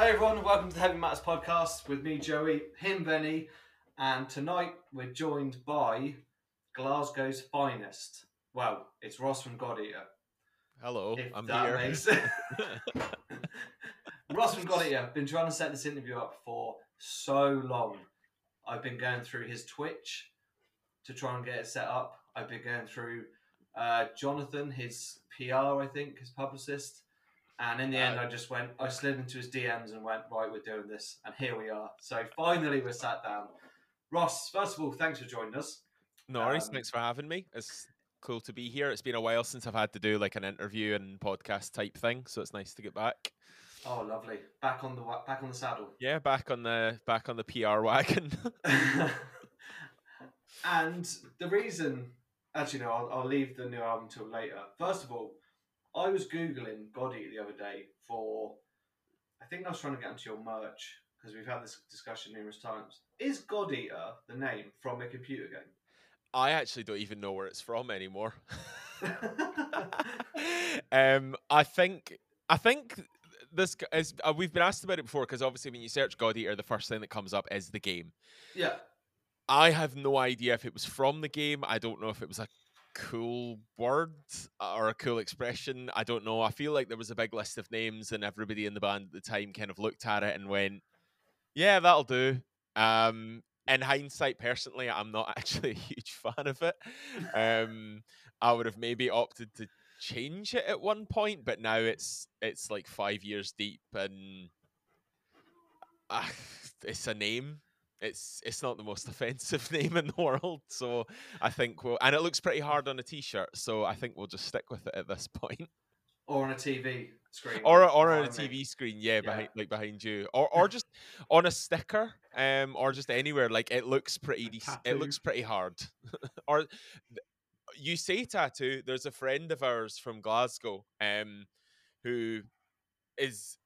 Hi everyone, welcome to the Heavy Matters podcast with me, Joey, him, Benny, and tonight we're joined by Glasgow's finest. Well, it's Ross from God Eater. Hello, if I'm that here. makes- Ross from God Eater, been trying to set this interview up for so long. I've been going through his Twitch to try and get it set up. I've been going through uh, Jonathan, his PR, I think, his publicist. And in the end, Uh, I just went, I slid into his DMs and went, right, we're doing this. And here we are. So finally, we're sat down. Ross, first of all, thanks for joining us. no worries. Um, Thanks for having me. It's cool to be here. It's been a while since I've had to do like an interview and podcast type thing, so it's nice to get back. Oh, lovely. Back on the back on the saddle. Yeah, back on the back on the PR wagon. and the reason, actually, no, I'll, I'll leave the new album till later. First of all, I was googling God Eater the other day for, I think I was trying to get onto your merch because we've had this discussion numerous times. Is God Eater the name from a computer game? I actually don't even know where it's from anymore. um, I think I think this is uh, we've been asked about it before because obviously when you search God Eater, the first thing that comes up is the game. yeah. I have no idea if it was from the game. I don't know if it was a cool word or a cool expression. I don't know. I feel like there was a big list of names, and everybody in the band at the time kind of looked at it and went, "Yeah, that'll do." Um, in hindsight, personally, I'm not actually a huge fan of it. Um, I would have maybe opted to change it at one point, but now it's it's like five years deep, and uh, it's a name it's it's not the most offensive name in the world. So I think we'll and it looks pretty hard on a t-shirt. So I think we'll just stick with it at this point. Or on a TV screen. Or or on a behind me. TV screen, yeah, Yeah. behind like behind you, or or just on a sticker, um, or just anywhere. Like it looks pretty. Dec- It looks pretty hard. or you say tattoo. There's a friend of ours from Glasgow, um, who is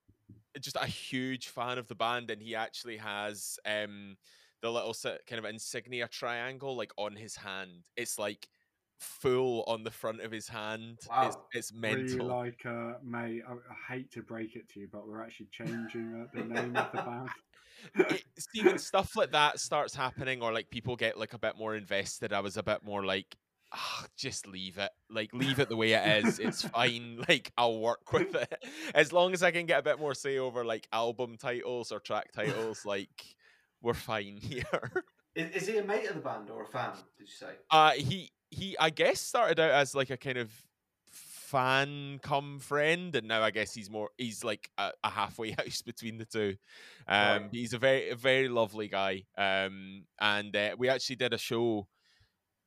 just a huge fan of the band, and he actually has um the little kind of insignia triangle like on his hand. It's like full on the front of his hand. It's Wow. it's Really mental. like, uh, May, I, I hate to break it to you, but we're actually changing uh, the name of the band. it, see when stuff like that starts happening or like people get like a bit more invested i was a bit more like ah, just leave it like leave it the way it is it's fine like i'll work with it as long as i can get a bit more say over like album titles or track titles like we're fine here Is, is he a mate of the band or a fan? Did you say? uh he he i guess started out as like a kind of fan come friend and now i guess he's more he's like a, a halfway house between the two um Right. he's a very a very lovely guy um and uh, we actually did a show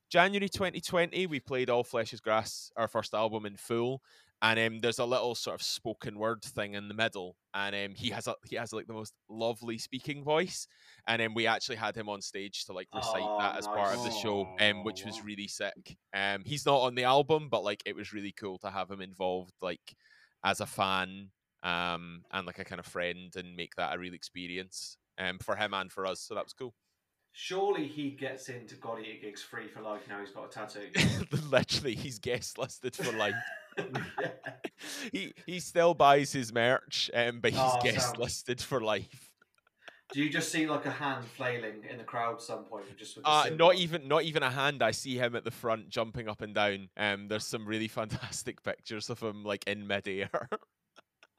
january 2020 we played all flesh is grass our first album in full and um, there's a little sort of spoken word thing in the middle and um, he has a he has like the most lovely speaking voice and then we actually had him on stage to like recite Oh, that as part of the show um, which was really sick. Um, he's not on the album but like it was really cool to have him involved like as a fan um, and like a kind of friend and make that a real experience um, for him and for us so that was cool Surely he gets into God Eater gigs free for life now he's got a tattoo. literally he's guest listed for life Yeah. he he still buys his merch um, but he's Oh, guest listed for life Do you just see like a hand flailing in the crowd at some point? Just Uh, not even not even a hand. I see him at the front jumping up and down. Um, there's some really fantastic pictures of him like in midair.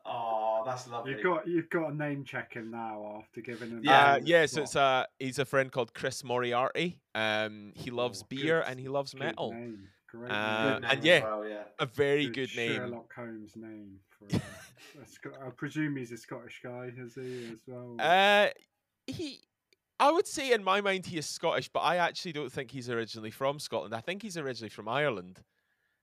Oh, that's lovely. You've got you've got a name check him now after giving him. Yeah. uh, the yeah. So it's uh, he's a friend called Chris Moriarty. Um, he loves Oh, beer good- and he loves Good metal. name. Great Uh, name. and yeah, well, yeah. A very good, name. Sherlock Holmes name. For, uh, I presume he's a Scottish guy, is he as well? Uh, he. I would say in my mind he is Scottish, but I actually don't think he's originally from Scotland. I think he's originally from Ireland.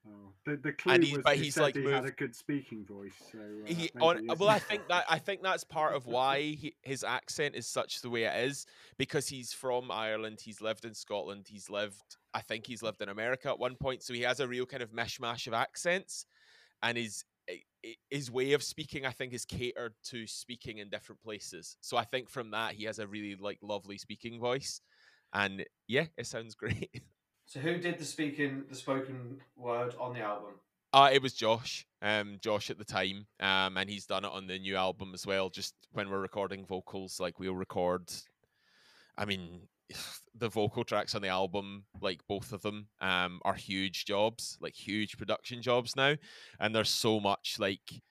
Oh, the the clue he's- was but he's, said like, he had a good speaking voice. So uh, he on, well i think that i think that's part of why he, his accent is such the way it is because he's from ireland he's lived in scotland he's lived i think he's lived in america at one point so he has a real kind of mishmash of accents and his i- i- his way of speaking i think is catered to speaking in different places so i think from that he has a really like lovely speaking voice and yeah it sounds great So who did the speaking, the spoken word on the album? Uh, it was Josh, um, Josh at the time, um, and he's done it on the new album as well. Just when we're recording vocals, like we'll record. I mean, the vocal tracks on the album, like both of them, um, are huge jobs, like huge production jobs now, and there's so much like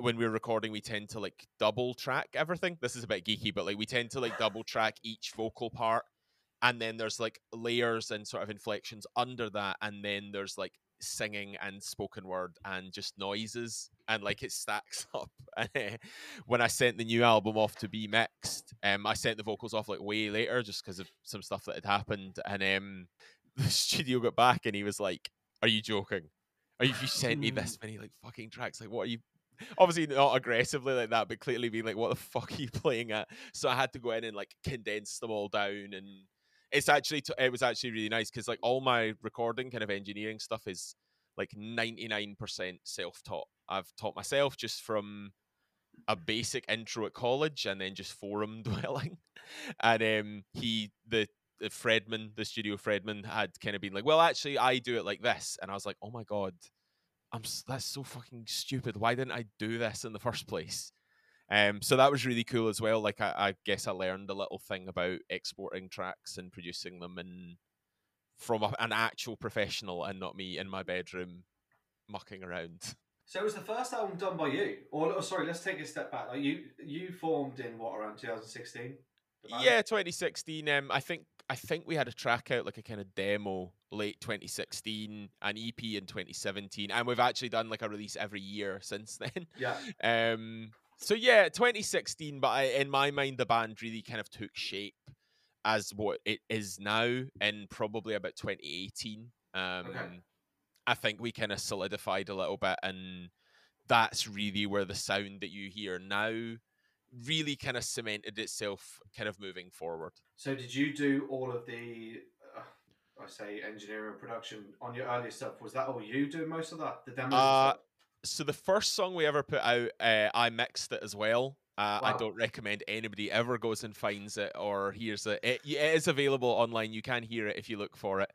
when we're recording, we tend to like double track everything. This is a bit geeky, but like we tend to like double track each vocal part, and then there's like layers and sort of inflections under that, and then there's like singing and spoken word and just noises and like it stacks up. When i sent the new album off to be mixed um i sent the vocals off like way later just because of some stuff that had happened and um the studio got back and he was like are you joking? Are you, you sent me this many like fucking tracks like what are you obviously not aggressively like that but clearly being like what the fuck are you playing at? So i had to go in and like condense them all down and it's actually t- it was actually really nice because like all my recording kind of engineering stuff is like 99% self-taught. I've taught myself just from a basic intro at college and then just forum dwelling. And um he the, the fredman the studio fredman had kind of been like well actually i do it like this. And i was like oh my god i'm that's so fucking stupid. Why didn't i do this in the first place um, so that was really cool as well. Like I, I, guess I learned a little thing about exporting tracks and producing them and from a, an actual professional and not me in my bedroom mucking around. So it was the first album done by you, or oh, sorry, let's take a step back. Like you, you formed in what around 2016? Yeah, 2016. Um, I think I think we had a track out like a kind of demo late 2016, an EP in 2017, and we've actually done like a release every year since then. Yeah. Um, so yeah, 2016, but I, in my mind, the band really kind of took shape as what it is now in probably about 2018. Um, okay. I think we kind of solidified a little bit, and that's really where the sound that you hear now really kind of cemented itself, kind of moving forward. So, did you do all of the, uh, I say, engineering and production on your earlier stuff? Was that all you doing most of that? The demos? Uh, so the first song we ever put out, uh, I mixed it as well. Uh, wow. I don't recommend anybody ever goes and finds it or hears it. it. it. is available online. You can hear it if you look for it.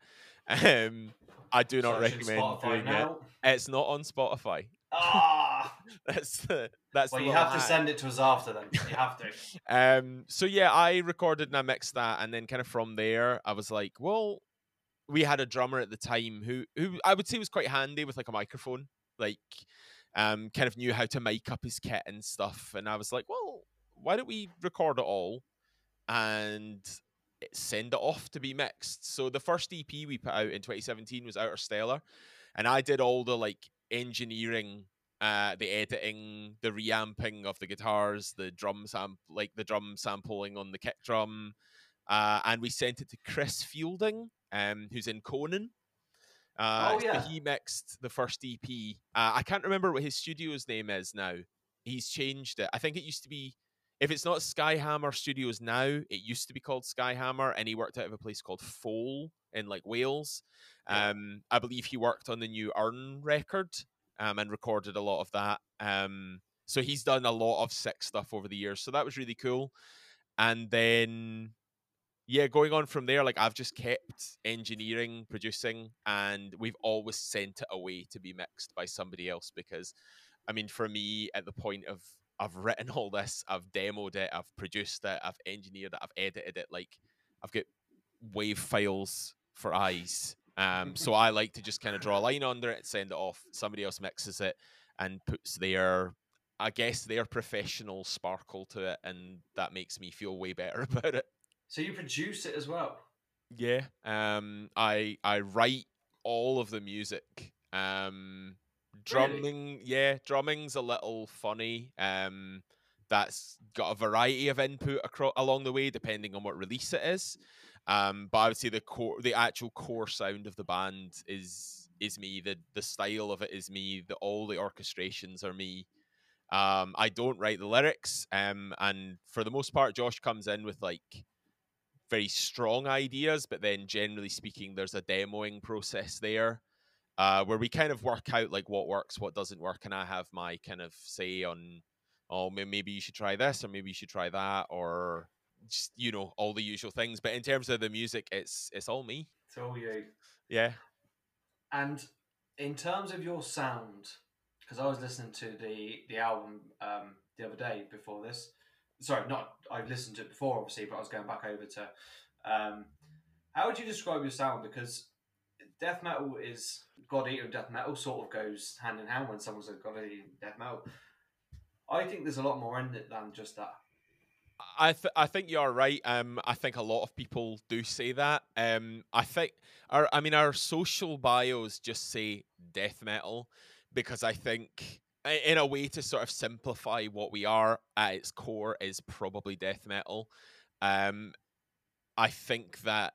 Um, I do not recommend doing now. it. It's not on Spotify. Ah, that's the that's. Well, the you have to send it to us after then. You have to. um. So yeah, I recorded and I mixed that, and then kind of from there, I was like, well, we had a drummer at the time who who I would say was quite handy with like a microphone like um, kind of knew how to mic up his kit and stuff. And I was like, well, why don't we record it all and send it off to be mixed? So the first EP we put out in 2017 was Outer Stellar, and I did all the like engineering. Uh, the editing, the reamping of the guitars, the drum sam- like the drum sampling on the kick drum, uh, and we sent it to Chris Fielding, um, who's in Conan, uh, oh, yeah. He mixed the first EP. Uh, I can't remember what his studio's name is now. He's changed it. I think it used to be, if it's not Skyhammer Studios now, it used to be called Skyhammer, and he worked out of a place called Foel in like Wales. Um, I believe he worked on the new Urn record um, and recorded a lot of that. Um, so he's done a lot of sick stuff over the years. So that was really cool. And then yeah, going on from there, like I've just kept engineering, producing, and we've always sent it away to be mixed by somebody else because, I mean, for me, at the point of I've written all this, I've demoed it, I've produced it, I've engineered it, I've edited it, like I've got wave files for eyes. Um, so I like to just kind of draw a line under it, send it off. Somebody else mixes it and puts their, I guess, their professional sparkle to it, and that makes me feel way better about it. So you produce it as well? Yeah. Um, I I write all of the music. Um, drumming, really? yeah, drumming's a little funny. Um, that's got a variety of input across along the way, depending on what release it is. Um, but I would say the core, the actual core sound of the band is is me. The the style of it is me. The all the orchestrations are me. Um, I don't write the lyrics. Um, and for the most part, Josh comes in with like very strong ideas, but then generally speaking, there's a demoing process there uh, where we kind of work out like what works, what doesn't work, and I have my kind of say on, oh, maybe you should try this, or maybe you should try that, or just you know all the usual things. But in terms of the music, it's it's all me. It's all you. Yeah. And in terms of your sound, because I was listening to the the album um, the other day before this. Sorry, not I've listened to it before, obviously, but I was going back over to. Um, how would you describe your sound? Because death metal is God Eater death metal sort of goes hand in hand when someone's a God Eater death metal. I think there's a lot more in it than just that. I th- I think you're right. Um, I think a lot of people do say that. Um, I think our I mean our social bios just say death metal because I think in a way to sort of simplify what we are at its core is probably death metal. Um, I think that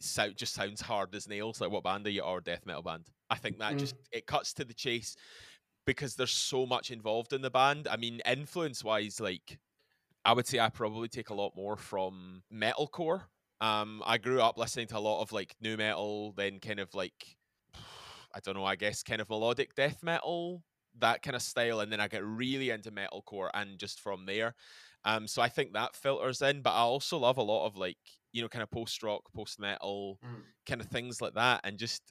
so just sounds hard as nails. Like what band are you or death metal band? I think that mm. just it cuts to the chase because there's so much involved in the band. I mean, influence wise, like I would say I probably take a lot more from metalcore. Um, I grew up listening to a lot of like nu metal, then kind of like I don't know, I guess kind of melodic death metal, that kind of style, and then I get really into metalcore, and just from there. Um, so I think that filters in, but I also love a lot of like you know kind of post rock, post metal, mm. kind of things like that, and just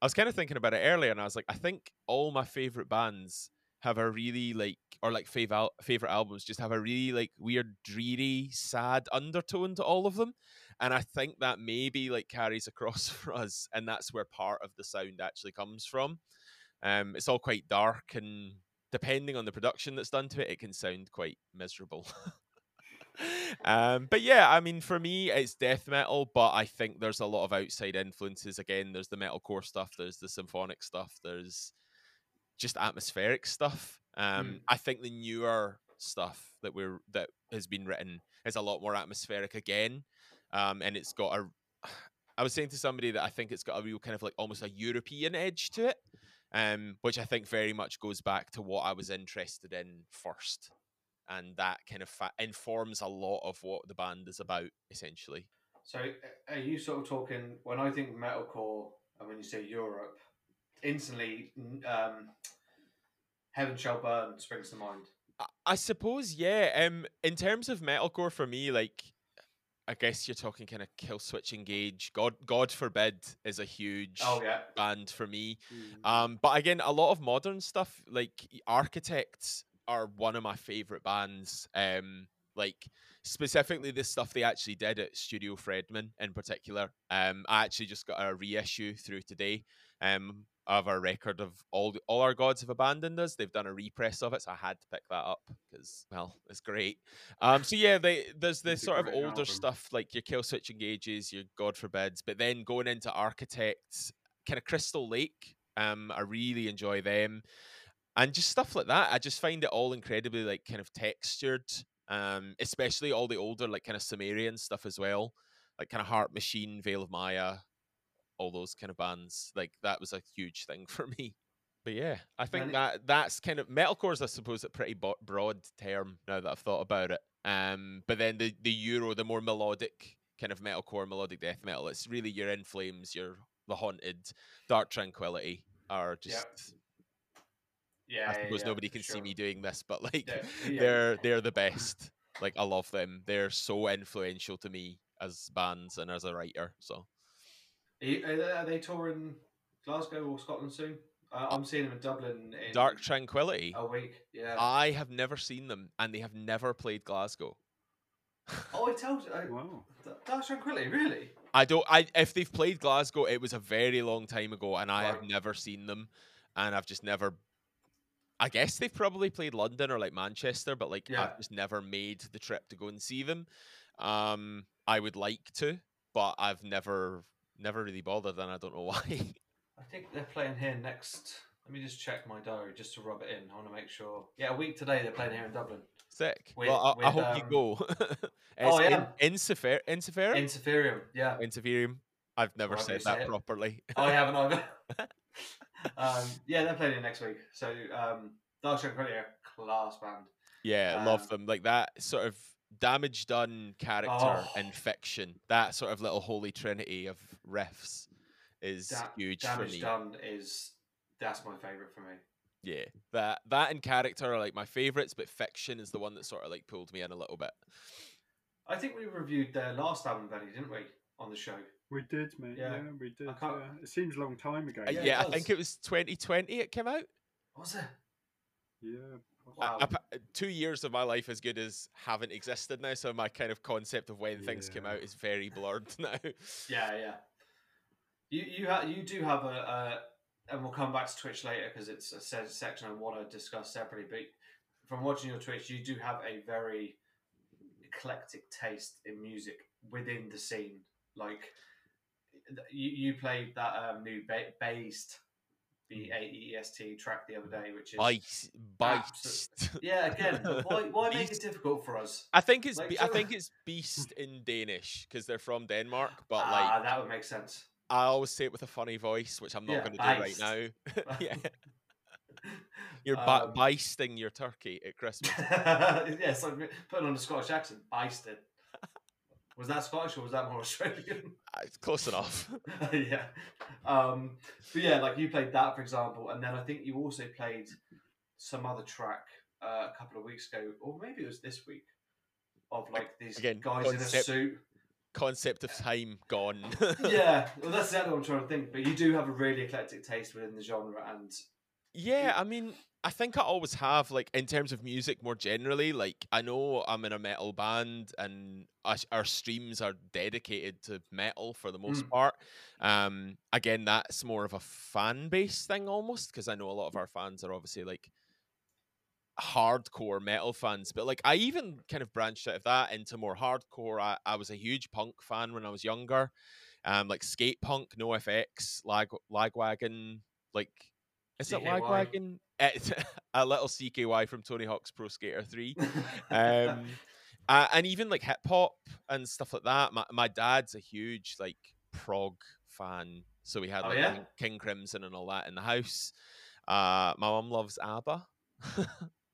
I was kind of thinking about it earlier, and I was like, I think all my favorite bands have a really like or like favorite favorite albums just have a really like weird dreary sad undertone to all of them and i think that maybe like carries across for us and that's where part of the sound actually comes from um it's all quite dark and depending on the production that's done to it it can sound quite miserable um but yeah i mean for me it's death metal but i think there's a lot of outside influences again there's the metalcore stuff there's the symphonic stuff there's just atmospheric stuff. Um, mm. I think the newer stuff that we're that has been written is a lot more atmospheric again, um, and it's got a. I was saying to somebody that I think it's got a real kind of like almost a European edge to it, um, which I think very much goes back to what I was interested in first, and that kind of fa- informs a lot of what the band is about essentially. So, are you sort of talking when I think metalcore, and when you say Europe, instantly um, Heaven Shall Burn springs to mind. I suppose, yeah. Um, in terms of metalcore, for me, like, I guess you're talking kind of Killswitch Engage. God, God forbid, is a huge oh, yeah. band for me. Mm. Um, but again, a lot of modern stuff, like Architects, are one of my favorite bands. Um, like specifically the stuff they actually did at Studio Fredman in particular. Um, I actually just got a reissue through today. Um, of our record of all the, all our gods have abandoned us. They've done a repress of it, so I had to pick that up because well, it's great. Um, so yeah, they there's the sort of older album. stuff like your Killswitch Engages, your God Forbids, but then going into Architects, kind of Crystal Lake. Um, I really enjoy them, and just stuff like that. I just find it all incredibly like kind of textured. Um, especially all the older like kind of Sumerian stuff as well, like kind of Heart Machine, Veil of Maya, all those kind of bands. Like that was a huge thing for me. But yeah, I think that that's kind of metalcore is, I suppose, a pretty broad term now that I've thought about it. Um, but then the the Euro, the more melodic kind of metalcore, melodic death metal, it's really your In Flames, your The Haunted, Dark Tranquillity are just. Yeah, I suppose yeah, nobody can sure. see me doing this, but like yeah. they're they're the best. Like I love them. They're so influential to me as bands and as a writer. So are, you, are they touring Glasgow or Scotland soon? Uh, I'm seeing them in Dublin. In Dark Tranquillity. A week, yeah. I have never seen them, and they have never played Glasgow. oh, I told you. I, wow. Dark Tranquillity, really? I don't. I if they've played Glasgow, it was a very long time ago, and I right. have never seen them, and I've just never. I guess they've probably played London or like Manchester, but like yeah. I've just never made the trip to go and see them. Um, I would like to, but I've never never really bothered, and I don't know why. I think they're playing here next. Let me just check my diary just to rub it in. I want to make sure. Yeah, a week today they're playing here in Dublin. Sick. With, well, I, with, I hope um... you go. oh yeah. In, Insifer- Insiferium. Insiferium. Yeah. Insiferium. I've never said that it. properly. I haven't either. um, yeah, they're playing it next week. So um, Dark Tranquillity, class band. Yeah, um, love them. Like that sort of damage done character oh. in fiction. That sort of little holy trinity of riffs is da- huge damage for me. done is that's my favorite for me. Yeah, that that and character are like my favorites, but fiction is the one that sort of like pulled me in a little bit. I think we reviewed their last album, Benny, didn't we, on the show? We did, mate. Yeah. Yeah, we did. can't- Yeah. It seems a long time ago. Uh, Yeah, yeah, I think it was 2020 it came out. Was it? Yeah. Wow. I- I've two years of my life as good as haven't existed now, so my kind of concept of when things came out is very blurred now. Yeah, yeah. You you ha- you do have a, a and we'll come back to Twitch later because it's a se- section I want to discuss separately. But from watching your Twitch, you do have a very eclectic taste in music within the scene. Like you, you played that um, new ba- based B A E S T track the other day, which is Bice, Abso- bice. yeah. Again, why why make it difficult for us? I think it's Like, be- I think it's beast in Danish because they're from Denmark. But ah, like that would make sense. I always say it with a funny voice, which I'm not Yeah, going to do right now. yeah, you're Um, basting your turkey at Christmas. yes, I'm putting on a Scottish accent. Basted. Was that Scottish or was that more Australian? Uh, It's close enough. yeah. Um, but yeah, like you played that, for example, and then I think you also played some other track uh, a couple of weeks ago, or maybe it was this week, of like these Again, guys in a suit. Concept of time gone. yeah, well, that's exactly what I'm trying to think. But you do have a really eclectic taste within the genre, and Yeah, I mean, I think I always have, like, in terms of music more generally. Like, I know I'm in a metal band, and our streams are dedicated to metal for the most Mm. part. Um, again, that's more of a fan base thing almost, because I know a lot of our fans are obviously like hardcore metal fans. But like, I even kind of branched out of that into more hardcore. I, I was a huge punk fan when I was younger. Um, like skate punk, NOFX, lag lagwagon, like is it CKY. lagwagon? It's a little CKY from Tony Hawk's Pro Skater Three, um, uh, and even like hip hop and stuff like that. My my dad's a huge like prog fan, so we had Oh, like yeah? King, King Crimson and all that in the house. Uh, my mum loves ABBA.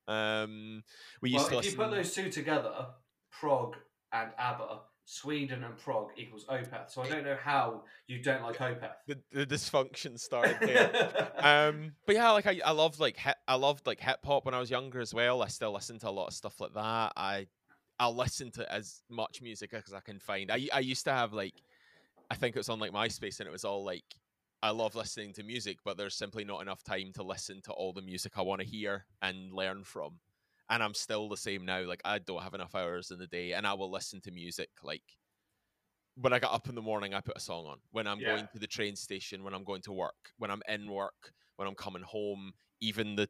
um, we used well, to if listen. you put those two together, prog and ABBA, Sweden and Prague equals Opeth. So I don't know how you don't like Opeth. the, the dysfunction started there. um but yeah like i, I loved like hip, i loved like hip hop when i was younger as well i still listen to a lot of stuff like that i i'll listen to as much music as i can find i i used to have like i think it was on like myspace and it was all like i love listening to music but there's simply not enough time to listen to all the music i want to hear and learn from and i'm still the same now like i don't have enough hours in the day and i will listen to music like when I get up in the morning, I put a song on. When I'm Yeah. going to the train station, when I'm going to work, when I'm in work, when I'm coming home, even the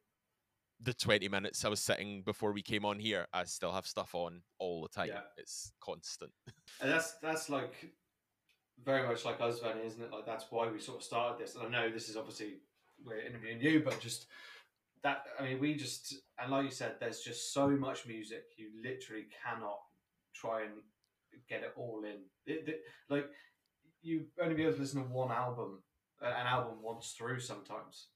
the 20 minutes I was sitting before we came on here, I still have stuff on all the time. Yeah. It's constant. And that's that's like very much like us, Benny, isn't it? Like that's why we sort of started this. And I know this is obviously we're interviewing you, but just that I mean, we just and like you said, there's just so much music. You literally cannot try and get it all in. It, it- like you only be able to listen to one album, an album once through sometimes.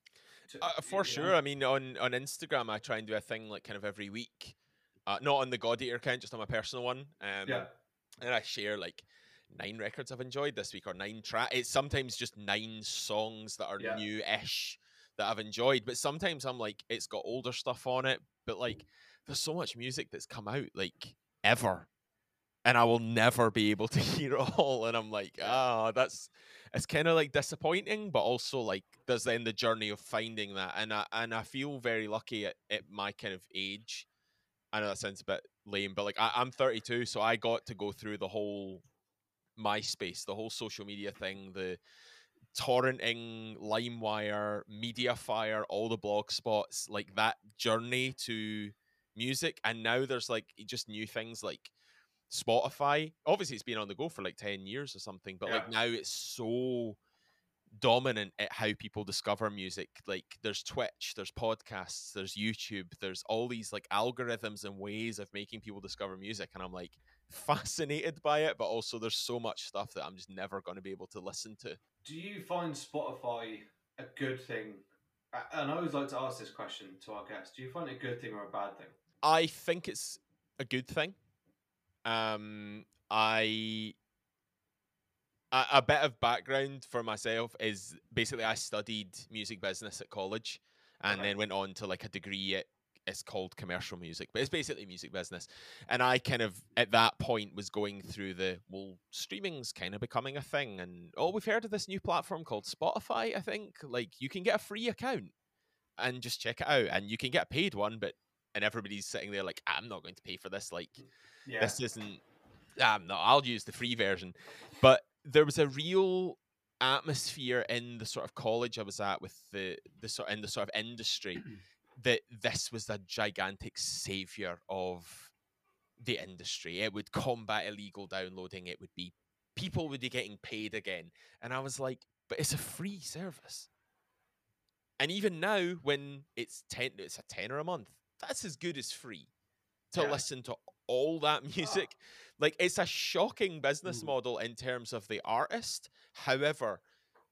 To- Uh, for know? sure. I mean, on, on Instagram, I try and do a thing like kind of every week. Uh, not on the God Eater account, just on my personal one. Um, Yeah. and I share like nine records I've enjoyed this week or nine track. It's sometimes just nine songs that are Yeah. new-ish that I've enjoyed, but sometimes I'm like, it's got older stuff on it. But like, there's so much music that's come out like ever, and I will never be able to hear it all. And I'm like, ah, that's it's kind of like disappointing, but also like there's then the journey of finding that, and I and I feel very lucky at, at my kind of age. I know that sounds a bit lame, but like I, I'm 32, so I got to go through the whole MySpace, the whole social media thing, the torrenting, LimeWire, MediaFire, all the blog spots, like that journey to music. And now there's like just new things like Spotify. Obviously, it's been on the go for like 10 years or something, but like now it's so dominant at how people discover music. Like there's Twitch, there's podcasts, there's YouTube, there's all these like algorithms and ways of making people discover music. And I'm like fascinated by it, but also there's so much stuff that I'm just never going to be able to listen to. Do you find Spotify a good thing? And I always like to ask this question to our guests: Do you find it a good thing or a bad thing? I think it's a good thing. Um, I a, a bit of background for myself is basically I studied music business at college, and Okay. then went on to like a degree at it's called commercial music, but it's basically music business. And I kind of at that point was going through the well, streaming's kind of becoming a thing, and oh, we've heard of this new platform called Spotify. I think like you can get a free account and just check it out, and you can get a paid one, but and everybody's sitting there like, I'm not going to pay for this. Like mm, Yeah. this isn't. I'm not. I'll use the free version, but there was a real atmosphere in the sort of college I was at with the the sort in the sort of industry that this was the gigantic savior of the industry. It would combat illegal downloading. It would be people would be getting paid again, and I was like, but it's a free service. And even now, when it's ten, it's a tenner a month. That's as good as free to Yeah. listen to all that music. Like it's a shocking business Mm. model in terms of the artist. However,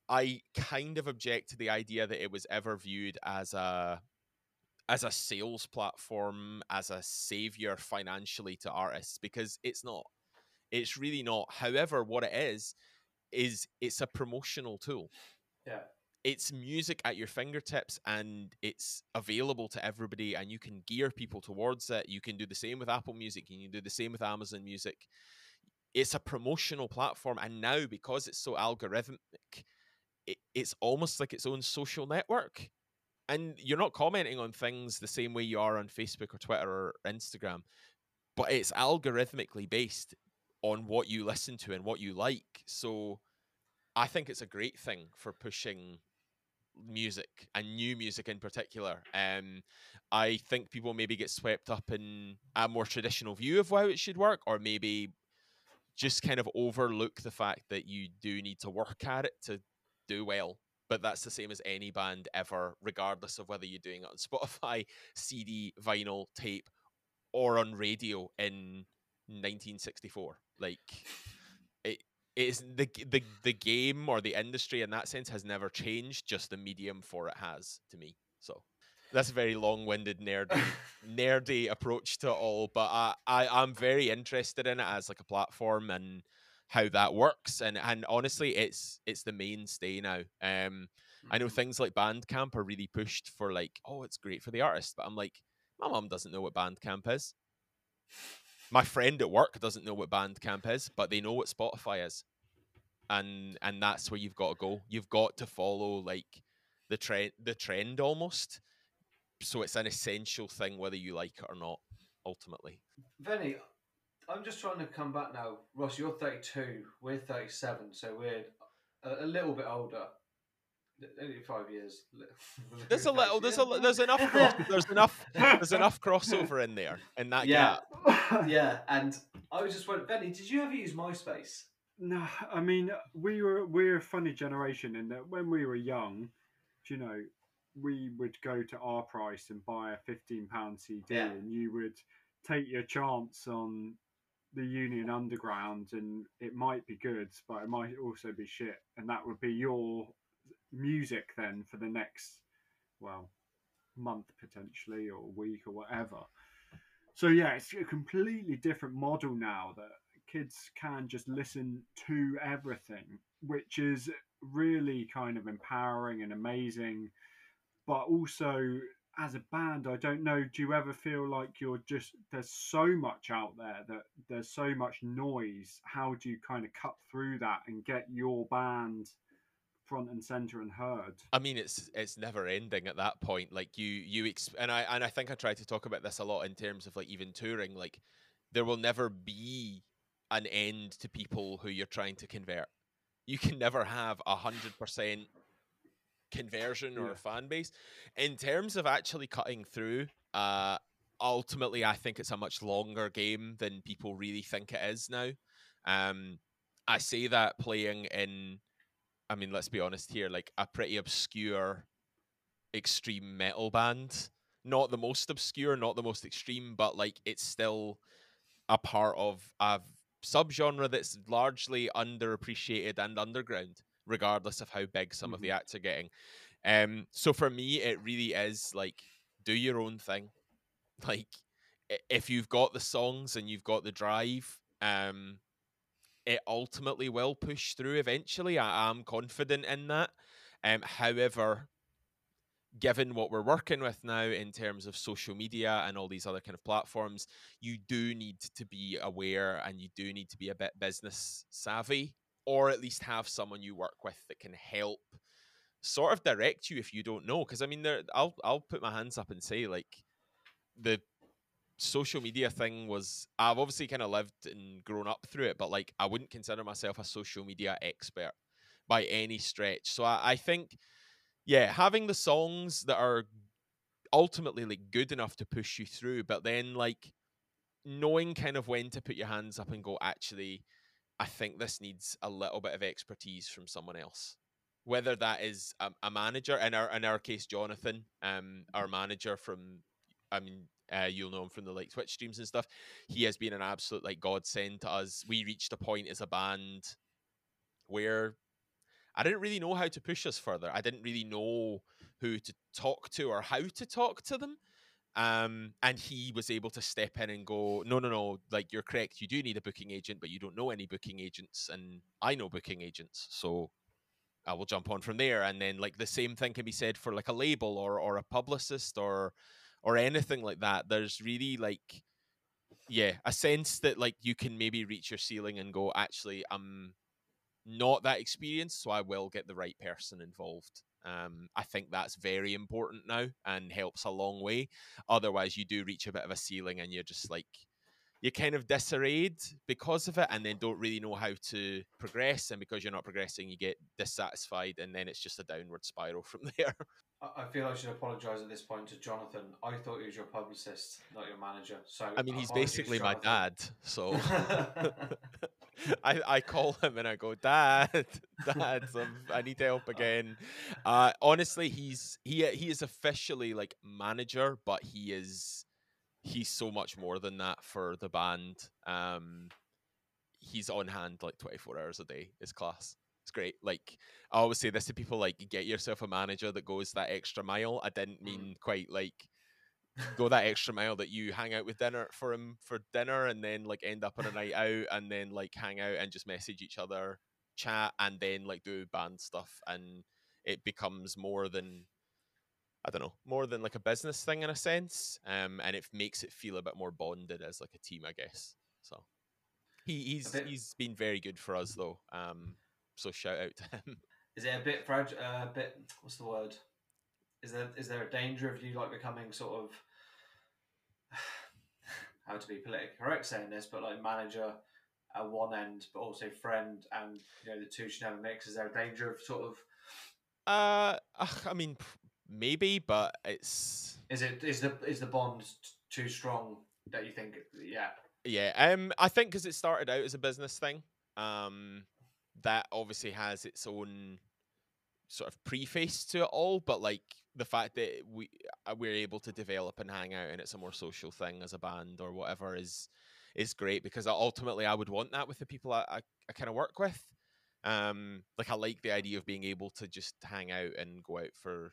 I kind of object to the idea that it was ever viewed as a as a sales platform, as a savior financially to artists, because it's not. It's really not. However, what it is is it's a promotional tool Yeah. it's music at your fingertips and it's available to everybody and you can gear people towards it you can do the same with apple music you can do the same with amazon music it's a promotional platform and now because it's so algorithmic it, it's almost like its own social network and you're not commenting on things the same way you are on facebook or twitter or instagram but it's algorithmically based on what you listen to and what you like so I think it's a great thing for pushing music and new music in particular. Um, I think people maybe get swept up in a more traditional view of how it should work, or maybe just kind of overlook the fact that you do need to work at it to do well. But that's the same as any band ever, regardless of whether you're doing it on Spotify, CD, vinyl, tape, or on radio in 1964. Like it is the the the game or the industry in that sense has never changed. Just the medium for it has to me. So that's a very long-winded nerdy nerdy approach to it all. But I, I I'm very interested in it as like a platform and how that works. And and honestly, it's it's the mainstay now. Um, I know Mhm. things like Bandcamp are really pushed for like, oh, it's great for the artist, but I'm like, my mom doesn't know what Bandcamp is. My friend at work doesn't know what Bandcamp is, but they know what Spotify is, and and that's where you've got to go. You've got to follow like the trend, the trend almost. So it's an essential thing whether you like it or not. Ultimately, Benny, I'm just trying to come back now. Ross, you're 32. We're 37, so we're a, a little bit older. Only five years. there's a little, there's a, there's enough, cross, there's enough, there's enough crossover in there in that Yeah. gap. yeah, and I was just wondering, Benny, did you ever use MySpace? No, I mean we were we're a funny generation in that when we were young, you know, we would go to our price and buy a fifteen pound CD, Yeah. and you would take your chance on the Union Underground, and it might be good, but it might also be shit, and that would be your music then for the next well month potentially or week or whatever. So yeah, it's a completely different model now that kids can just listen to everything, which is really kind of empowering and amazing. But also, as a band, I don't know, do you ever feel like you're just, there's so much out there that there's so much noise? How do you kind of cut through that and get your band front and center and heard? I mean, it's it's never ending at that point. Like you you exp- and I and I think I try to talk about this a lot in terms of like even touring. Like there will never be an end to people who you're trying to convert. You can never have a hundred percent conversion or Yeah. a fan base. In terms of actually cutting through, uh, ultimately, I think it's a much longer game than people really think it is now. Um, I say that playing in I mean, let's be honest here, like a pretty obscure extreme metal band. Not the most obscure, not the most extreme, but like it's still a part of a subgenre that's largely underappreciated and underground, regardless of how big some of the acts are getting. Um, so for me, it really is like do your own thing. Like if you've got the songs and you've got the drive, um, it ultimately will push through eventually. I am confident in that. Um, however, given what we're working with now in terms of social media and all these other kind of platforms, you do need to be aware and you do need to be a bit business savvy, or at least have someone you work with that can help sort of direct you if you don't know. Because I mean, there, I'll I'll put my hands up and say like the social media thing was I've obviously kind of lived and grown up through it, but like I wouldn't consider myself a social media expert by any stretch. So I, I think yeah, having the songs that are ultimately like good enough to push you through, but then like knowing kind of when to put your hands up and go, actually, I think this needs a little bit of expertise from someone else. Whether that is a, a manager, in our in our case, Jonathan, um, our manager from, I mean, uh, you'll know him from the like Twitch streams and stuff. He has been an absolute like godsend to us. We reached a point as a band where I didn't really know how to push us further. I didn't really know who to talk to or how to talk to them. Um, and he was able to step in and go, no, no, no, like you're correct. You do need a booking agent, but you don't know any booking agents. And I know booking agents. So I will jump on from there. And then like the same thing can be said for like a label or, or a publicist or, or anything like that. There's really like, yeah, a sense that like you can maybe reach your ceiling and go, actually, I'm not that experienced, so I will get the right person involved. Um, I think that's very important now and helps a long way. Otherwise, you do reach a bit of a ceiling and you're just like, you're kind of disarrayed because of it and then don't really know how to progress. And because you're not progressing, you get dissatisfied and then it's just a downward spiral from there. I feel I should apologise at this point to Jonathan. I thought he was your publicist, not your manager. So I mean, he's basically my dad. So I, I call him and I go, Dad, Dad, i need help again. Uh, honestly, he's he he is officially like manager, but he is he's so much more than that for the band. Um, he's on hand like twenty four hours a day. It's class. It's great. Like I always say this to people: like get yourself a manager that goes that extra mile. I didn't mm. mean quite like go that extra mile that you hang out with dinner for him for dinner and then like end up on a night out and then like hang out and just message each other chat and then like do band stuff and it becomes more than I don't know, more than like a business thing in a sense. Um, and it makes it feel a bit more bonded as like a team, I guess. So he, he's bit, he's been very good for us though. Um, so shout out to him. Is it a bit fragile? Uh, a bit what's the word? Is there is there a danger of you like becoming sort of how to be politically correct saying this, but like manager at one end, but also friend, and you know the two should never mix. Is there a danger of sort of? Uh, I mean, maybe, but it's. Is it is the is the bond too strong that you think? Yeah. Yeah. Um, I think because it started out as a business thing. Um, that obviously has its own sort of preface to it all, but like the fact that we uh, we're able to develop and hang out and it's a more social thing as a band or whatever is is great because ultimately I would want that with the people I, I, I kind of work with. Um, like I like the idea of being able to just hang out and go out for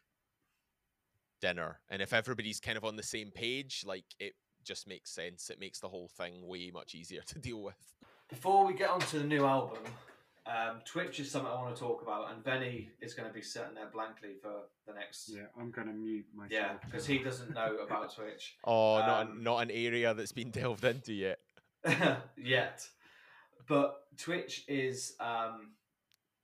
dinner, and if everybody's kind of on the same page, like it just makes sense. It makes the whole thing way much easier to deal with. Before we get on to the new album, um, Twitch is something I want to talk about, and Benny is going to be sitting there blankly for the next. Yeah, I'm going to mute myself. Yeah, because he doesn't know about Twitch. Oh, um, not not an area that's been delved into yet. yet, but Twitch is um,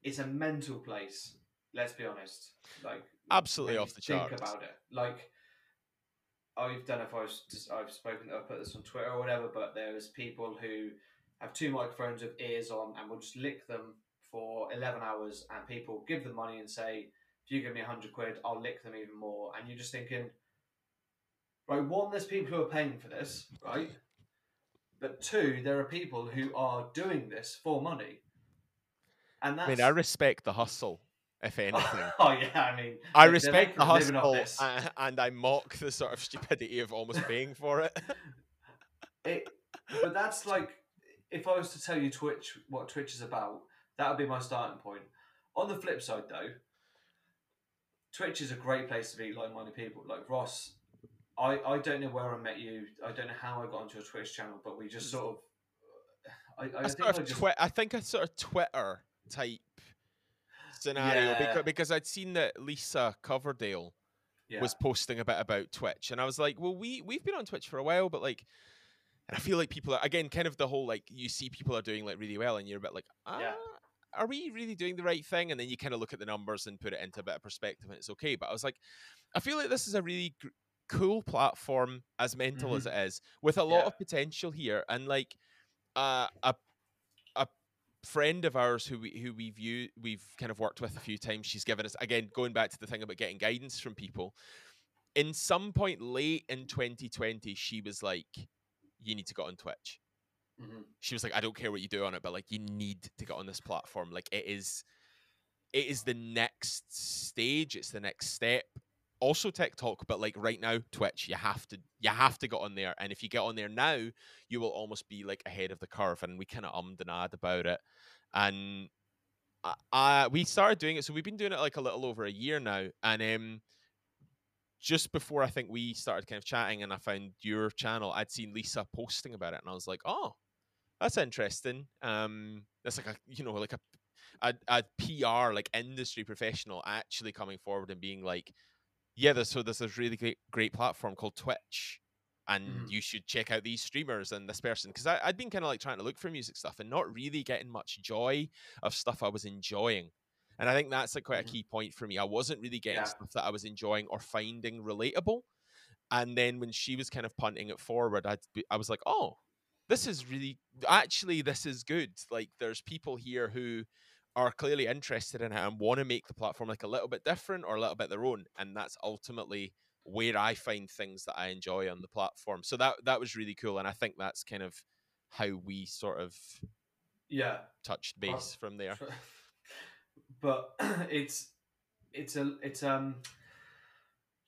it's a mental place. Let's be honest. Like absolutely off the chart. Think about it. Like I don't know if I was just, I've spoken I've put this on Twitter or whatever, but there's people who have two microphones with ears on and we'll just lick them for 11 hours and people give them money and say if you give me 100 quid i'll lick them even more and you're just thinking right one there's people who are paying for this right but two there are people who are doing this for money and that's... i mean i respect the hustle if anything. oh yeah, I mean, I respect the hustle, and I mock the sort of stupidity of almost paying for it. it, but that's like if I was to tell you Twitch what Twitch is about, that would be my starting point. On the flip side, though, Twitch is a great place to meet like-minded people. Like Ross, I, I don't know where I met you. I don't know how I got onto your Twitch channel, but we just sort of. I, I, I think, I, just... twi- I think a sort of Twitter type scenario yeah. because, because I'd seen that Lisa Coverdale Yeah. was posting a bit about Twitch, and I was like, well, we we've been on Twitch for a while, but like, and I feel like people are again kind of the whole like you see people are doing like really well, and you're a bit like, ah, Yeah. are we really doing the right thing? And then you kind of look at the numbers and put it into a bit of perspective, and it's okay. But I was like, I feel like this is a really gr- cool platform, as mental as it is, with a lot Mm-hmm. Yeah. of potential here, and like, uh, a a friend of ours who we who we've u- we've kind of worked with a few times. She's given us again going back to the thing about getting guidance from people. In some point late in 2020, she was like, "You need to get on Twitch." Mhm. She was like, "I don't care what you do on it, but like you need to get on this platform. Like it is, it is the next stage. It's the next step." Also TikTok, but like right now, Twitch, you have to you have to get on there. And if you get on there now, you will almost be like ahead of the curve. And we kind of ummed and ahed about it. And I, I we started doing it, so we've been doing it like a little over a year now. And um, just before I think we started kind of chatting, and I found your channel, I'd seen Lisa posting about it, and I was like, oh, that's interesting. Um, that's like a you know like a a, a PR like industry professional actually coming forward and being like, yeah, there's so there's this really great great platform called Twitch, and Mhm. you should check out these streamers and this person because I'd been kind of like trying to look for music stuff and not really getting much joy of stuff I was enjoying. And I think that's like quite a mm-hmm. key point for me. I wasn't really getting Yeah. stuff that I was enjoying or finding relatable. And then when she was kind of punting it forward, I'd be, I was like, oh, this is really actually this is good. Like there's people here who are clearly interested in it and want to make the platform like a little bit different or a little bit their own. And that's ultimately where I find things that I enjoy on the platform. So that that was really cool. And I think that's kind of how we sort of Yeah. touched base from there. but it's it's a it's um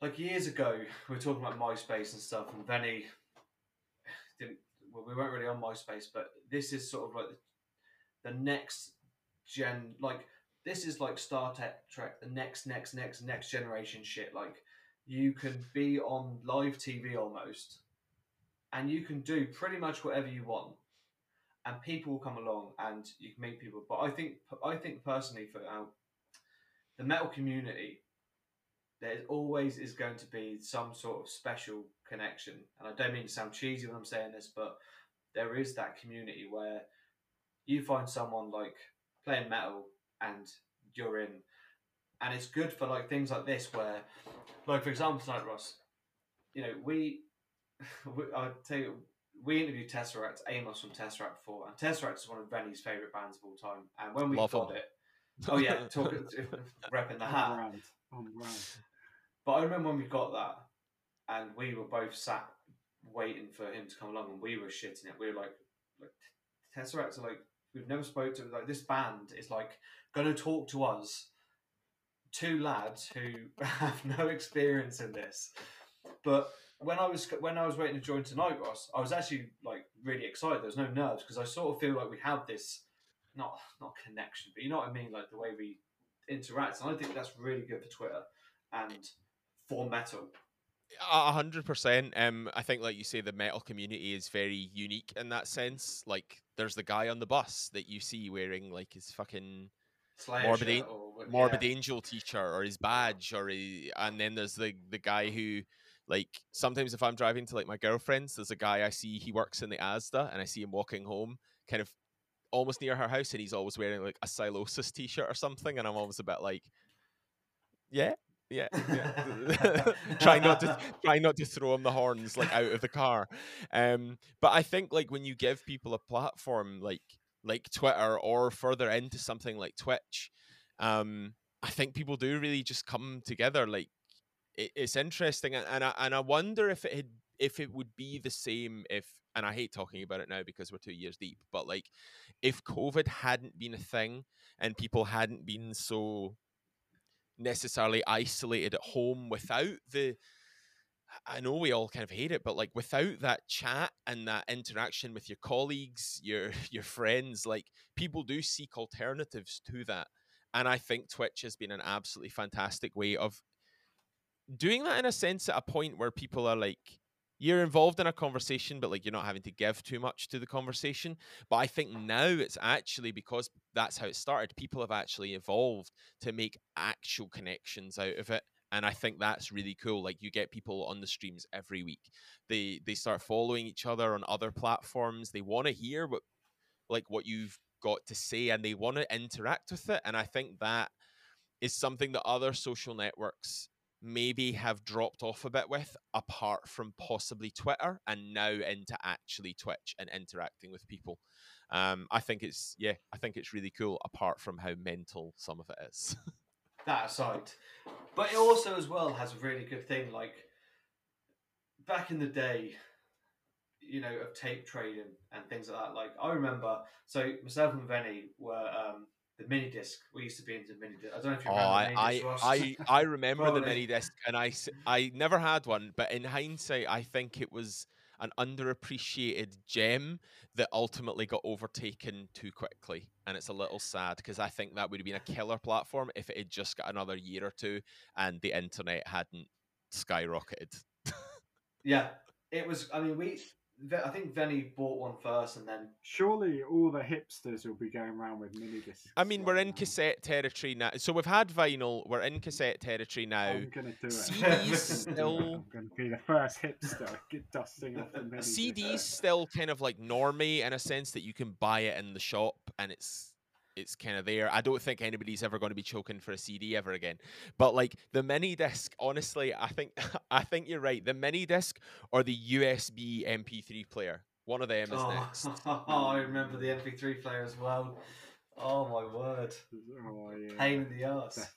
like years ago we were talking about MySpace and stuff, and Benny didn't. Well, we weren't really on MySpace, but this is sort of like the next gen. Like this is like Star Trek, Trek, the next, next, next, next generation shit. Like you can be on live TV almost, and you can do pretty much whatever you want and people will come along and you can meet people. But I think I think personally for our, the metal community, there always is going to be some sort of special connection. And I don't mean to sound cheesy when I'm saying this, but there is that community where you find someone like playing metal and you're in. And it's good for like things like this where, like for example tonight, Ross, you know, we, we I'll tell you, we interviewed Tesseract, Amos from Tesseract before, and Tesseract is one of Benny's favourite bands of all time. And when we Love got 'em. it, oh yeah, talking, repping the on hat. brand, on brand. But I remember when we got that, and we were both sat waiting for him to come along, and we were shitting it. We were like, like Tesseract are like we've never spoke to like this band is like going to talk to us, two lads who have no experience in this. But when I was when I was waiting to join tonight, Ross, I was actually like really excited. There was no nerves because I sort of feel like we have this not not connection, but you know what I mean, like the way we interact, and I think that's really good for Twitter and for metal. A hundred percent. Um, I think, like you say, the metal community is very unique in that sense. Like, there's the guy on the bus that you see wearing like his fucking Slayer Morbid An- or Morbid yeah. Angel t-shirt or his badge, or he, and then there's the the guy who, like, sometimes if I'm driving to like my girlfriend's, there's a guy I see. He works in the ASDA, and I see him walking home, kind of almost near her house, and he's always wearing like a Sylosis t-shirt or something, and I'm always a bit like, yeah. Yeah, yeah. try not to try not to throw him the horns like out of the car. Um, but I think like when you give people a platform like like Twitter or further into something like Twitch, um, I think people do really just come together. Like it, it's interesting, and, I and I wonder if it had if it would be the same if and I hate talking about it now because we're two years deep, but like if COVID hadn't been a thing and people hadn't been so necessarily isolated at home without the I know we all kind of hate it, but like without that chat and that interaction with your colleagues, your your friends, like people do seek alternatives to that. And I think Twitch has been an absolutely fantastic way of doing that in a sense at a point where people are like you're involved in a conversation, but like you're not having to give too much to the conversation. But I think now it's actually because that's how it started. People have actually evolved to make actual connections out of it and I think that's really cool. Like you get people on the streams every week. They they start following each other on other platforms. They want to hear what like what you've got to say, and they want to interact with it. And I think that is something that other social networks maybe have dropped off a bit with, apart from possibly Twitter, and now into actually Twitch and interacting with people. Um, I think it's yeah, I think it's really cool. Apart from how mental some of it is. that aside, but it also as well has a really good thing. Like back in the day, you know, of tape trading and things like that. Like I remember, so myself and Benny were um, the mini disc. We used to be into mini disc. I don't know if you Oh, remember. I, mini I. I, I remember the mini disc, and I, I never had one. But in hindsight, I think it was an underappreciated gem that ultimately got overtaken too quickly, and it's a little sad because I think that would have been a killer platform if it had just got another year or two and the internet hadn't skyrocketed. yeah, it was. I mean, we. Ve- I think Benny bought one first, and then Surely all the hipsters will be going around with mini discs. I mean, we're in now. cassette territory now. So we've had vinyl. We're in cassette territory now. I'm gonna do it. CDs I'm gonna do it. still- I'm gonna be the first hipster get dusting off the mini disc. CDs still kind of like normie in a sense that you can buy it in the shop and it's it's kind of there. I don't think anybody's ever going to be choking for a CD ever again. But like the mini disc, honestly, I think I think you're right. The mini disc or the USB MP3 player, one of them is oh, next. I remember the MP3 player as well. Oh my word, Oh, yeah, pain in the ass.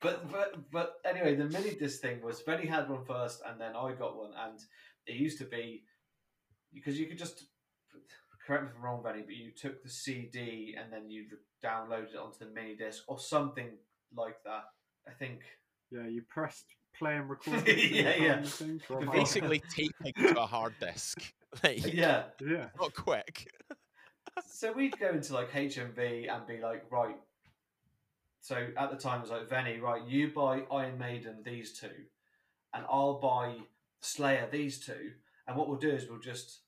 But but but anyway, the mini disc thing was Benny had one first, and then I got one, and it used to be because you could just correct me if I'm wrong, Benny, but you took the CD and then you downloaded it onto the mini disc or something like that. I think. Yeah, you pressed play and record. Yeah, yeah. I think, or Before- am I- Basically taping to a hard disk. Like, Yeah. Yeah. not quick. So we'd go into like HMV and be like, right. So at the time it was like, Benny, right, you buy Iron Maiden these two, and I'll buy Slayer these two, and what we'll do is we'll just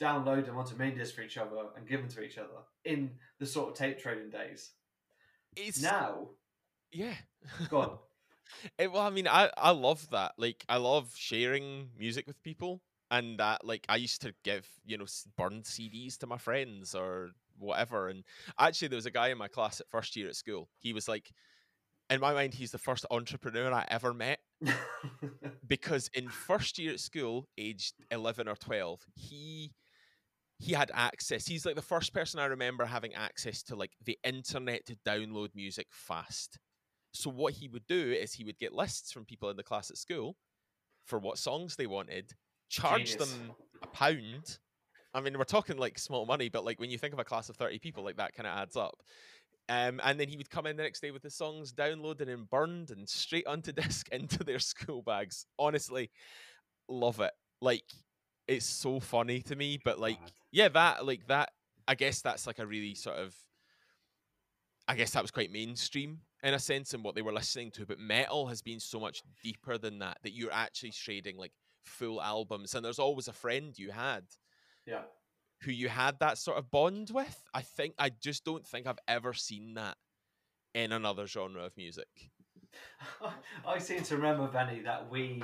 download them onto mini disc for each other and give them to each other in the sort of tape trading days. It's Now, yeah. go on. It, well, I mean, I I love that. Like, I love sharing music with people, and that like I used to give you know burned CDs to my friends or whatever. And actually, there was a guy in my class at first year at school. He was like, in my mind, he's the first entrepreneur I ever met because in first year at school, aged eleven or twelve, he he had access. He's like the first person I remember having access to like the internet to download music fast. So what he would do is he would get lists from people in the class at school for what songs they wanted, charge Genius. them a pound. I mean, we're talking like small money, but like when you think of a class of 30 people, like that kind of adds up. Um, and then he would come in the next day with the songs downloaded and burned and straight onto disc into their school bags. Honestly, love it. Like, it's so funny to me, but like, yeah, that, like, that, I guess that's like a really sort of, I guess that was quite mainstream in a sense in what they were listening to, but metal has been so much deeper than that, that you're actually trading like full albums. And there's always a friend you had yeah. who you had that sort of bond with. I think I just don't think I've ever seen that in another genre of music. I seem to remember, Benny, that we,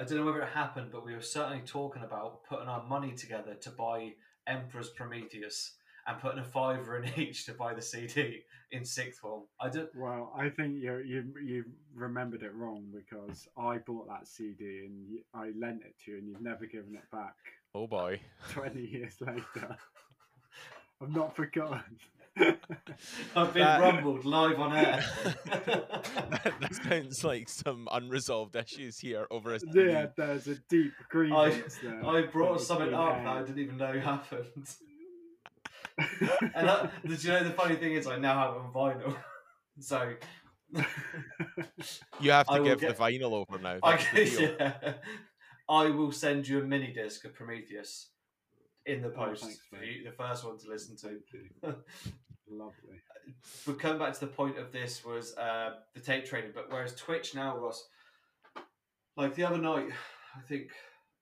I don't know whether it happened, but we were certainly talking about putting our money together to buy Emperor's Prometheus and putting a fiver in each to buy the CD in sixth form. I don't. Well, I think you you you remembered it wrong because I bought that CD and you, I lent it to you and you've never given it back. Oh boy. Twenty years later, I've not forgotten. I've been That- rumbled live on air. that, that sounds like some unresolved issues here over a yeah, there's a deep grievance there. I brought that something up that I didn't even know happened. And I, did you know the funny thing is I now have it on vinyl. So You have to give get- the vinyl over now. I yeah. I will send you a mini disc of Prometheus in the Oh, post thanks, for you, the first one to listen to. Thank you. Lovely. But coming back to the point of this was uh, the tape trading, but whereas Twitch now, Ross, like the other night, I think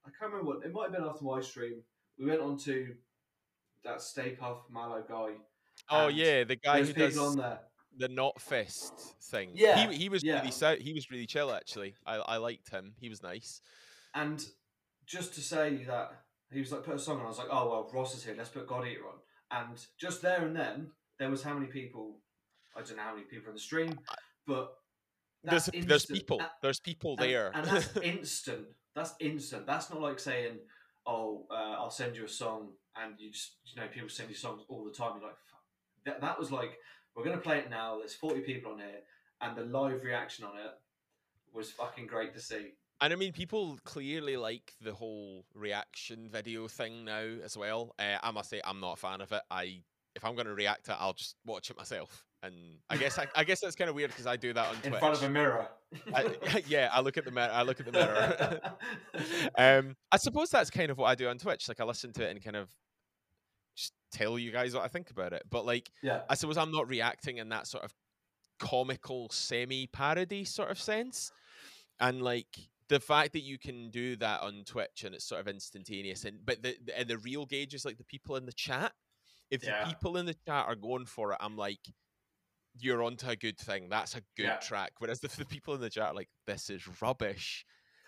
I can't remember what it might have been after my stream. We went on to that Stay Puff Mallow guy. Oh yeah, the guy who people does on there. the Knotfest thing. Yeah, he, he was yeah. really so, he was really chill actually. I, I liked him. He was nice. And just to say that he was like put a song on, I was like, oh well, Ross is here. Let's put God Eater on. And just there and then, there was how many people? I don't know how many people in the stream, but There's that's there's people A- there's people and, there. and that's instant. That's instant. That's not like saying, "Oh, uh, I'll send you a song," and you just you know people send you songs all the time. You're like, Fuck. that. That was like, we're gonna play it now. There's 40 people on here, and the live reaction on it was fucking great to see. And I mean, people clearly like the whole reaction video thing now as well. Uh, I must say, I'm not a fan of it. I if I'm going to react to it, I'll just watch it myself. And I guess I, I guess that's kind of weird because I do that on Twitch. In Twitch. front of a mirror. I, yeah, I look at the mirror. I look at the mirror. um, I suppose that's kind of what I do on Twitch. Like I listen to it and kind of just tell you guys what I think about it. But like, yeah. I suppose I'm not reacting in that sort of comical semi parody sort of sense. And like the fact that you can do that on Twitch and it's sort of instantaneous and but the, the and the real gauge is like the people in the chat. If Yeah. the people in the chat are going for it, I'm like, you're onto a good thing. That's a good Yeah. track. Whereas if the people in the chat are like, this is rubbish,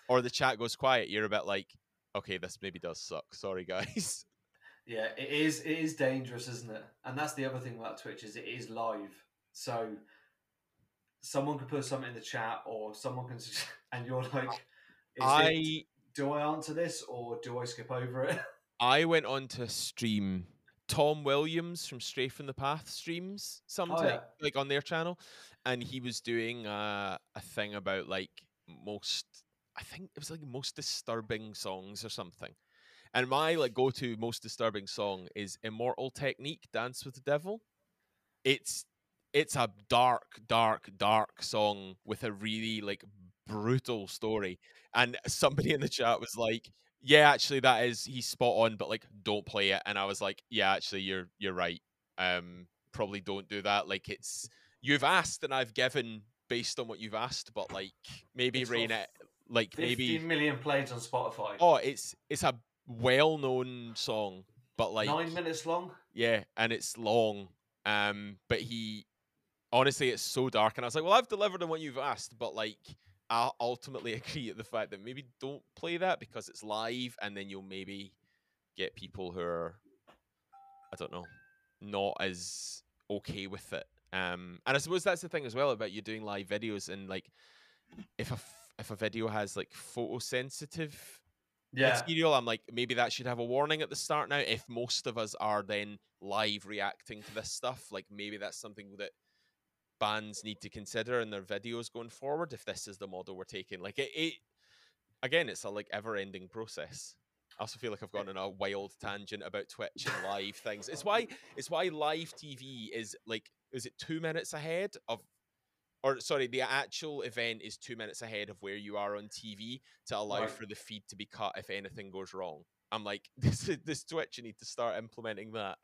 or the chat goes quiet, you're a bit like, okay, this maybe does suck. Sorry, guys. Yeah, it is. It is dangerous, isn't it? And that's the other thing about Twitch is it is live. So someone can put something in the chat, or someone can, and you're like, is it, I do I answer this or do I skip over it? I went on to stream Tom Williams from Stray from the Path streams sometime yeah. like on their channel, and he was doing uh, a thing about like most. I think it was like most disturbing songs or something. And my like go-to most disturbing song is Immortal Technique, Dance with the Devil. It's it's a dark, dark, dark song with a really like brutal story. And somebody in the chat was like, "Yeah, actually, that is he's spot on, but like, don't play it." And I was like, "Yeah, actually, you're you're right. Um, probably don't do that. Like, it's you've asked and I've given based on what you've asked, but like maybe It's rain it like 15 maybe million plays on Spotify. oh, it's it's a well-known song, but like Nine minutes long. yeah, and it's long. Um, but he honestly, it's so dark, and I was like, well, I've delivered on what you've asked, but like, I ultimately agree at the fact that maybe don't play that because it's live, and then you'll maybe get people who are, I don't know, not as okay with it. Um, and I suppose that's the thing as well about you doing live videos, and like, if a f- if a video has like photosensitive Yeah. material. I'm like, maybe that should have a warning at the start now. If most of us are then live reacting to this stuff, like maybe that's something that bands need to consider in their videos going forward. If this is the model we're taking, like it, it again, it's a like ever-ending process. I also feel like I've eh gone on a wild tangent about Twitch and live things. It's why it's why live TV is like, is it two minutes ahead of or sorry, the actual event is two minutes ahead of where you are on TV to allow Right. for the feed to be cut if anything goes wrong. I'm like, this is this Twitch, you need to start implementing that.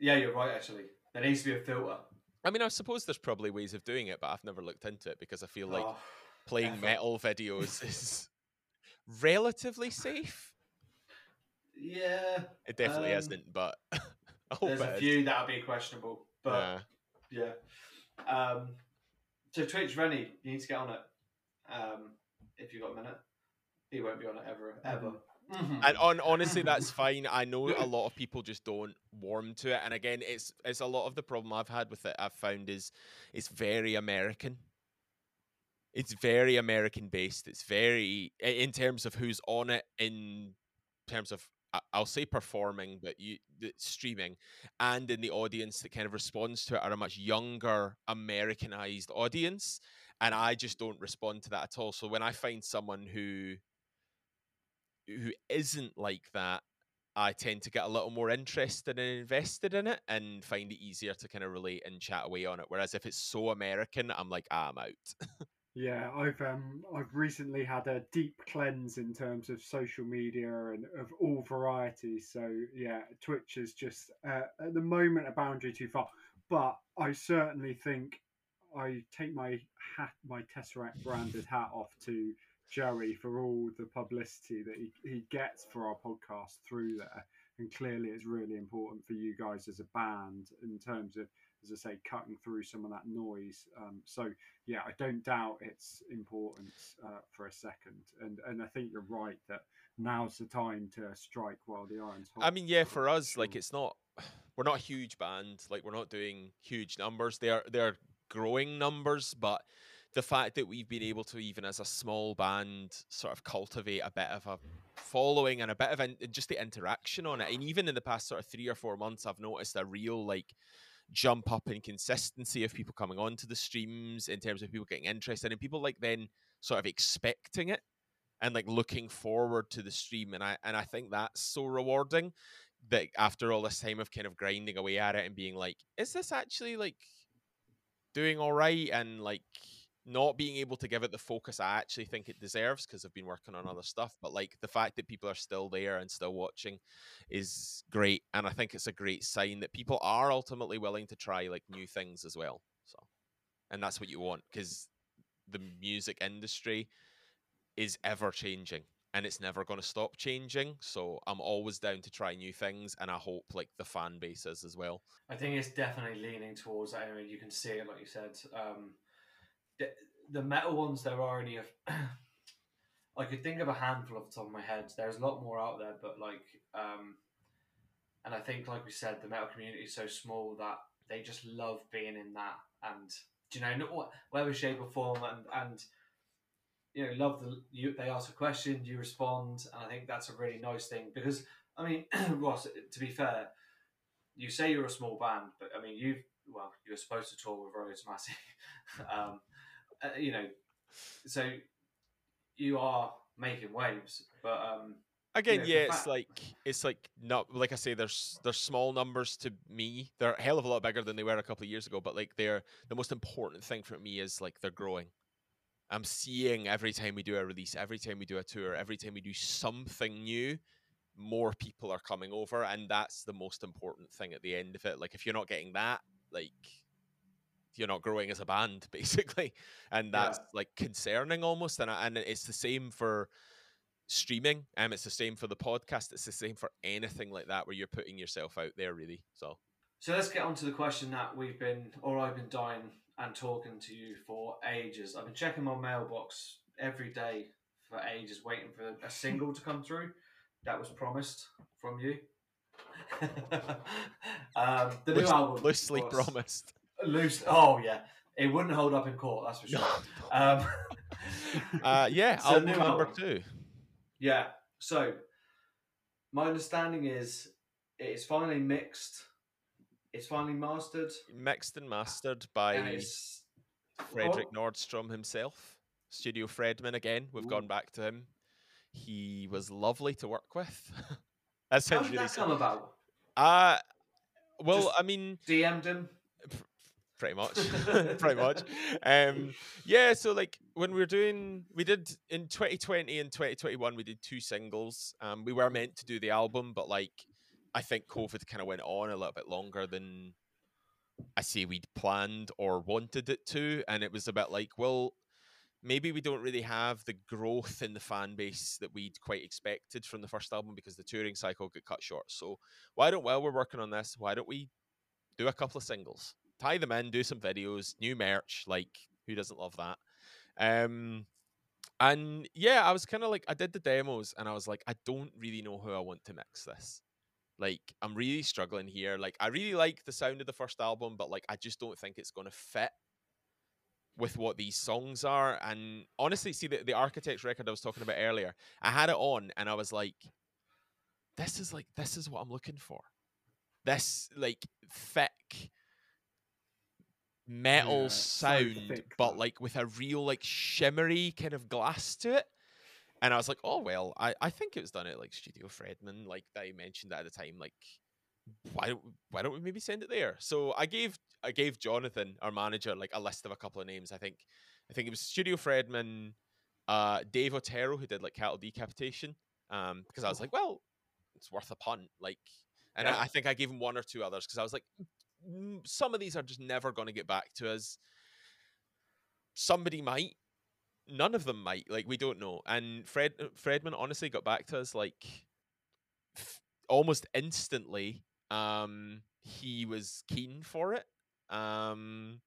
Yeah, you're right. Actually, there needs to be a filter. I mean, I suppose there's probably ways of doing it, but I've never looked into it because I feel like Oh, playing effort. metal videos is relatively safe. Yeah, It definitely Um, isn't, but I there's a few that'll be questionable, but Yeah. yeah. Um, so Twitch, Rennie, you need to get on it. Um, if you've got a minute, he won't be on it ever, ever. Mhm. and on honestly that's fine. I know a lot of people just don't warm to it. And again it's it's a lot of the problem i've had with it i've found is it's very american. It's very american based. It's very in terms of who's on it in terms of I'll say performing, but you the streaming, and in the audience that kind of responds to it are a much younger Americanized audience, and I just don't respond to that at all. So when I find someone who who isn't like that, I tend to get a little more interested and invested in it and find it easier to kind of relate and chat away on it. Whereas if it's so American, I'm like, ah, I'm out. Yeah, I've um I've recently had a deep cleanse in terms of social media and of all varieties. So yeah, Twitch is just uh, at the moment a boundary too far. But I certainly think I take my hat, my Tesseract branded hat off to Joey for all the publicity that he, he gets for our podcast through there. And clearly, it's really important for you guys as a band in terms of as I say, cutting through some of that noise. Um, so yeah, I don't doubt its importance uh, for a second, and and I think you're right that now's the time to strike while the iron's hot. I mean, yeah, for us, like it's not we're not a huge band. Like we're not doing huge numbers. They are they're growing numbers, but the fact that we've been able to even as a small band sort of cultivate a bit of a following and a bit of in, just the interaction on it. And even in the past sort of three or four months i've noticed a real like jump up in consistency of people coming onto the streams in terms of people getting interested and people like then sort of expecting it and like looking forward to the stream. And i and i think that's so rewarding that after all this time of kind of grinding away at it and being like is this actually like doing all right? And like not being able to give it the focus I actually think it deserves because I've been working on other stuff. But like the fact that people are still there and still watching is great. And I think it's a great sign that people are ultimately willing to try like new things as well. So, and that's what you want because the music industry is ever changing and it's never going to stop changing. So I'm always down to try new things and I hope like the fan base is as well. I think it's definitely leaning towards that. Anyway, you can see it, like you said. Um, the, the metal ones, there are only a. I could think of a handful off the top of my head. There's a lot more out there, but like, um, and I think, like we said, the metal community is so small that they just love being in that, and you know, not what, whatever shape or form, and and you know, love the you. They ask a question, you respond, and I think that's a really nice thing because I mean, Ross, to be fair, you say you're a small band, but I mean, you've well, you're supposed to tour with Rose Massey, um, uh, you know, so you are making waves, but um, Again, know, yeah, it's like it's like not like I say. There's there's small numbers to me. They're a hell of a lot bigger than they were a couple of years ago. But like they're the most important thing for me is like they're growing. I'm seeing every time we do a release, every time we do a tour, every time we do something new, more people are coming over, and that's the most important thing at the end of it. Like if you're not getting that, like you're not growing as a band, basically, and Yeah. that's like concerning almost. And and it's the same for streaming. Um, it's the same for the podcast. It's the same for anything like that where you're putting yourself out there, really. So So let's get on to the question that we've been, or I've been dying and talking to you for ages. I've been checking my mailbox every day for ages, waiting for a single to come through that was promised from you. um, the new loose- album, loosely promised. Loose. Oh yeah, it wouldn't hold up in court. That's for sure. Um, uh, yeah, So album number album. two. Yeah. So, my understanding is it's finally mixed. It's finally mastered. Mixed and mastered by Fredrik oh, Nordstrom himself. Studio Fredman again. We've Ooh. gone back to him. He was lovely to work with. that How did really that come about? Uh well, Just- I mean, DM'd him. Pretty much pretty much. Um yeah so like when we were doing we did in 2020 and 2021 we did two singles. Um we were meant to do the album but like i think covid kind of went on a little bit longer than i say we'd planned or wanted it to and it was a bit like well maybe we don't really have the growth in the fan base that we'd quite expected from the first album because the touring cycle got cut short. So why don't while we're working on this why don't we do a couple of singles tie them in, do some videos, new merch. Like, who doesn't love that? Um, and yeah, I was kind of like, I did the demos, and I was like, I don't really know how I want to mix this. Like, I'm really struggling here. Like, I really like the sound of the first album, but like, I just don't think it's going to fit with what these songs are. And honestly, see the the Architects record I was talking about earlier, I had it on, and I was like, this is like, this is what I'm looking for. This like thick metal Yeah, sound, thick, but like with a real like shimmery kind of glass to it. And I was like, oh well, I, I think it was done at like Studio Fredman, like that I mentioned at the time. Like, why don't why don't we maybe send it there? So I gave I gave Jonathan, our manager, like a list of a couple of names. I think I think it was Studio Fredman, uh, Dave Otero, who did like Cattle Decapitation. Um, because I was like, well, it's worth a punt. Like, and Yeah. I, I think I gave him one or two others because I was like, "Mm, some of these are just never going to get back to us. Somebody might, none of them might. Like we don't know. And Fred Fredman honestly got back to us like f- almost instantly. Um, he was keen for it. Um,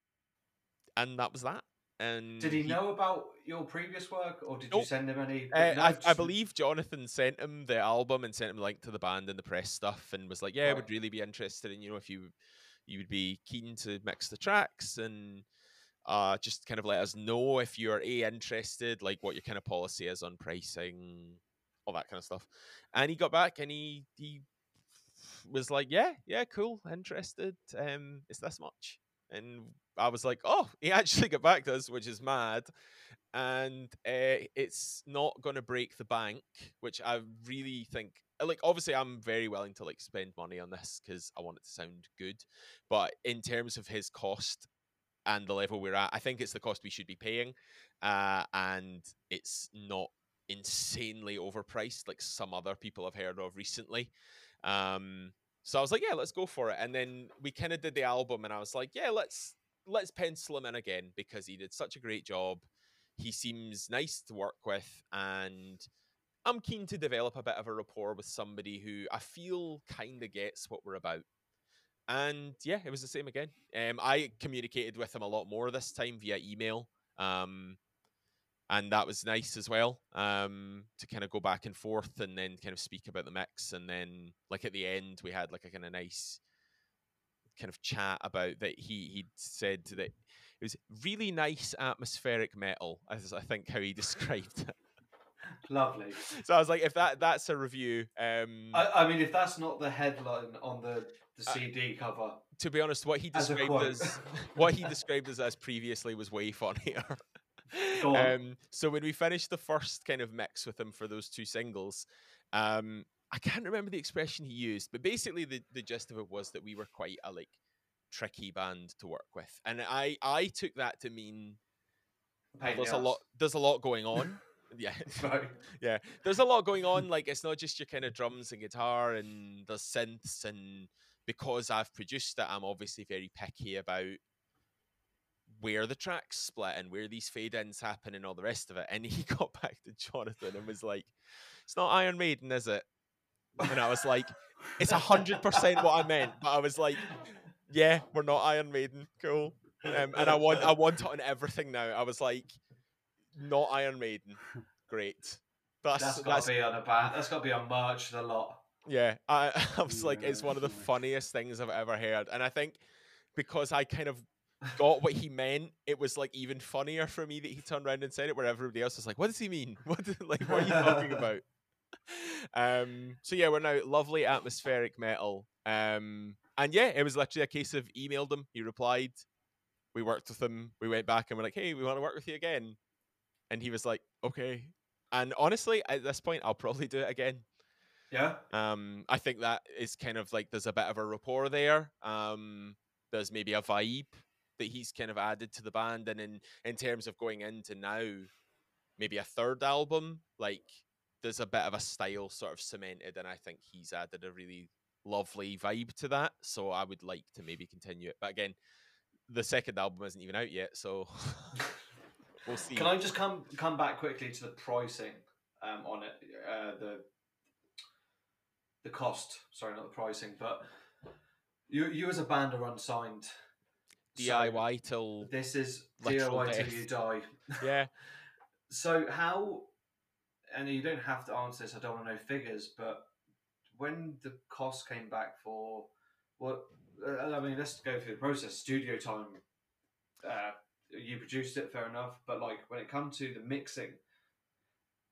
and that was that. And Did he, know about your previous work, or did you send him any? Uh, I. I believe Jonathan sent him the album and sent him a link to the band and the press stuff, and was like, "Yeah, I would really be interested in you know if you you would be keen to mix the tracks and uh, just kind of let us know if you're a interested, like what your kind of policy is on pricing, all that kind of stuff." And he got back and he he was like, "Yeah, yeah, cool, interested. Um, it's this much." And I was like, "Oh, he actually got back to us, which is mad." and uh, it's not going to break the bank, which I really think. Like, obviously, I'm very willing to like spend money on this because I want it to sound good. But in terms of his cost and the level we're at, I think it's the cost we should be paying, uh, and it's not insanely overpriced like some other people I've heard of recently. Um, so I was like, yeah, let's go for it. And then we kind of did the album, and I was like, yeah, let's let's pencil him in again because he did such a great job. He seems nice to work with, and I'm keen to develop a bit of a rapport with somebody who I feel kind of gets what we're about. And yeah, it was the same again. Um, I communicated with him a lot more this time via email. Um, and that was nice as well um, to kind of go back and forth and then kind of speak about the mix and then like at the end we had like a kind of nice kind of chat about that he he'd said that it was really nice atmospheric metal as i think how he described it Lovely. so i was like if that that's a review um I, I mean, if that's not the headline on the, the Uh, CD cover, to be honest what he described quote. as what he described as as previously was way funnier um, so when we finished the first kind of mix with him for those two singles, um, I can't remember the expression he used, but basically the, the gist of it was that we were quite a like tricky band to work with, and I I took that to mean there's a lot there's a lot going on. yeah, Right. yeah. There's a lot going on. Like it's not just your kind of drums and guitar, and there's synths, and because I've produced it, I'm obviously very picky about where the tracks split and where these fade ins happen and all the rest of it. And he got back to Jonathan and was like, "It's not Iron Maiden, is it?" And I was like, "It's a hundred percent what I meant," but I was like, "Yeah, we're not Iron Maiden, cool." Um, and I want I want it on everything now. I was like, "Not Iron Maiden, great." That's That's got that's to be on a band. That's got to be on merch. The lot. yeah, I, I was like, it's one of the funniest things I've ever heard, and I think because I kind of got what he meant, it was like even funnier for me that he turned around and said it, where everybody else was like, "What does he mean? What did- like what are you talking about?" Um, so yeah, we're now lovely atmospheric metal, um, and yeah, it was literally a case of emailed him, he replied, we worked with him, we went back and we're like, "Hey, we want to work with you again," and he was like, "Okay." And honestly, at this point, I'll probably do it again. Yeah. Um, I think that is kind of like there's a bit of a rapport there. Um, there's maybe a vibe that he's kind of added to the band, and in in terms of going into now, maybe a third album, like there's a bit of a style sort of cemented, and I think he's added a really lovely vibe to that. So I would like to maybe continue it, but again, the second album isn't even out yet, so we'll see. Can I just come come back quickly to the pricing um, on it? Uh, the the cost. Sorry, not the pricing, but you you as a band are unsigned. So DIY till this is DIY till you die. yeah. So how? And you don't have to answer this. I don't want to know figures, but when the cost came back for what? uh, I mean, let's go through the process. Studio time. Uh, you produced it, fair enough. But like when it comes to the mixing,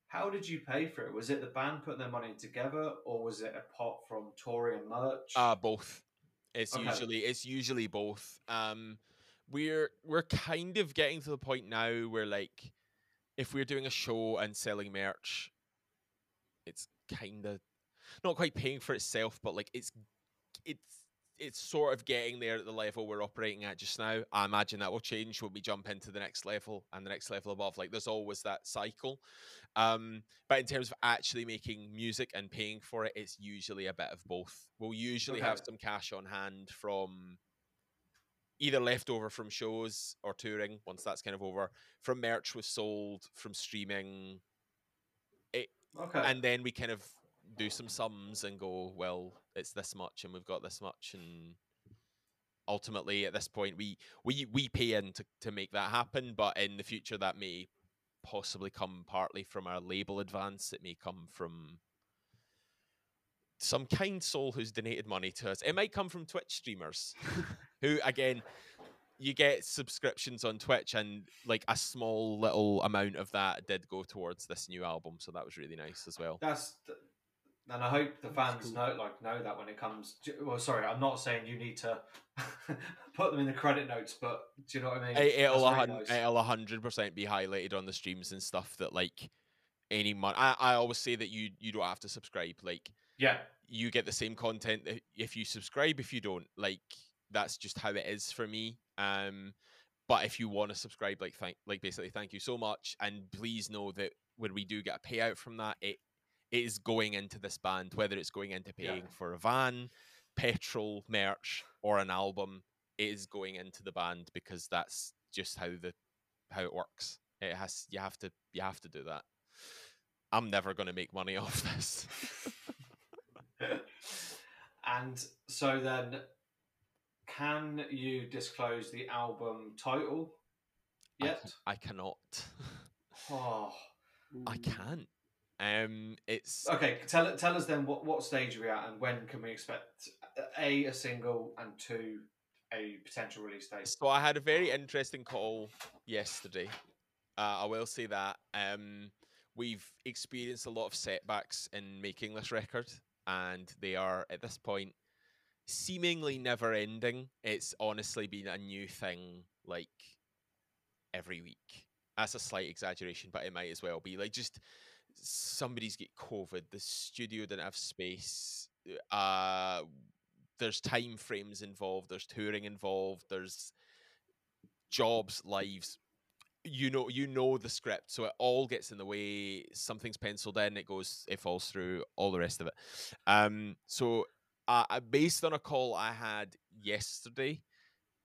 how did you pay for it? Was it the band putting their money together, or was it a pot from touring and merch? Uh both. It's Okay. usually it's usually both. Um we're we're kind of getting to the point now where like if we're doing a show and selling merch, it's kind of not quite paying for itself, but like it's it's it's sort of getting there at the level we're operating at just now. I imagine that will change when we jump into the next level and the next level above. Like there's always that cycle. Um, but in terms of actually making music and paying for it, it's usually a bit of both. We'll usually have some cash on hand from either leftover from shows or touring once that's kind of over, from merch was sold, from streaming, okay. and then we kind of do some sums and go, well, it's this much and we've got this much and ultimately at this point we we we pay in to, to make that happen but in the future that may possibly come partly from our label advance. It may come from some kind soul who's donated money to us. It might come from twitch streamers who again you get subscriptions on twitch and like a small little amount of that did go towards this new album so that was really nice as well. That's th- and I hope the fans cool. know like know that when it comes. To, well, sorry, I'm not saying you need to put them in the credit notes, but do you know what I mean? it, it'll, a really hun- nice. it'll hundred percent be highlighted on the streams and stuff that like any money I, I always say that you you don't have to subscribe like Yeah, you get the same content if you subscribe if you don't like that's just how it is for me um but if you want to subscribe like thank like basically thank you so much and please know that when we do get a payout from that it, it is going into this band whether it's going into Yeah. paying for a van petrol merch or an album it is going into the band because that's just how the how it works it has you have to you have to do that i'm never going to make money off this and so then, can you disclose the album title I yet? ca- I, cannot. Oh, I can't. Um, it's okay. Tell tell us then what what stage are we at, and when can we expect a a single and two a potential release date? so I had a very interesting call yesterday. Uh, I will say that um, we've experienced a lot of setbacks in making this record, and they are at this point seemingly never ending. It's honestly been a new thing, like every week. That's a slight exaggeration, but it might as well be like just somebody's get COVID. The studio didn't have space. Uh, there's time frames involved. There's touring involved. There's jobs, lives. You know, you know the script, so it all gets in the way. Something's penciled in, it goes, it falls through. All the rest of it. Um, so uh, based on a call I had yesterday,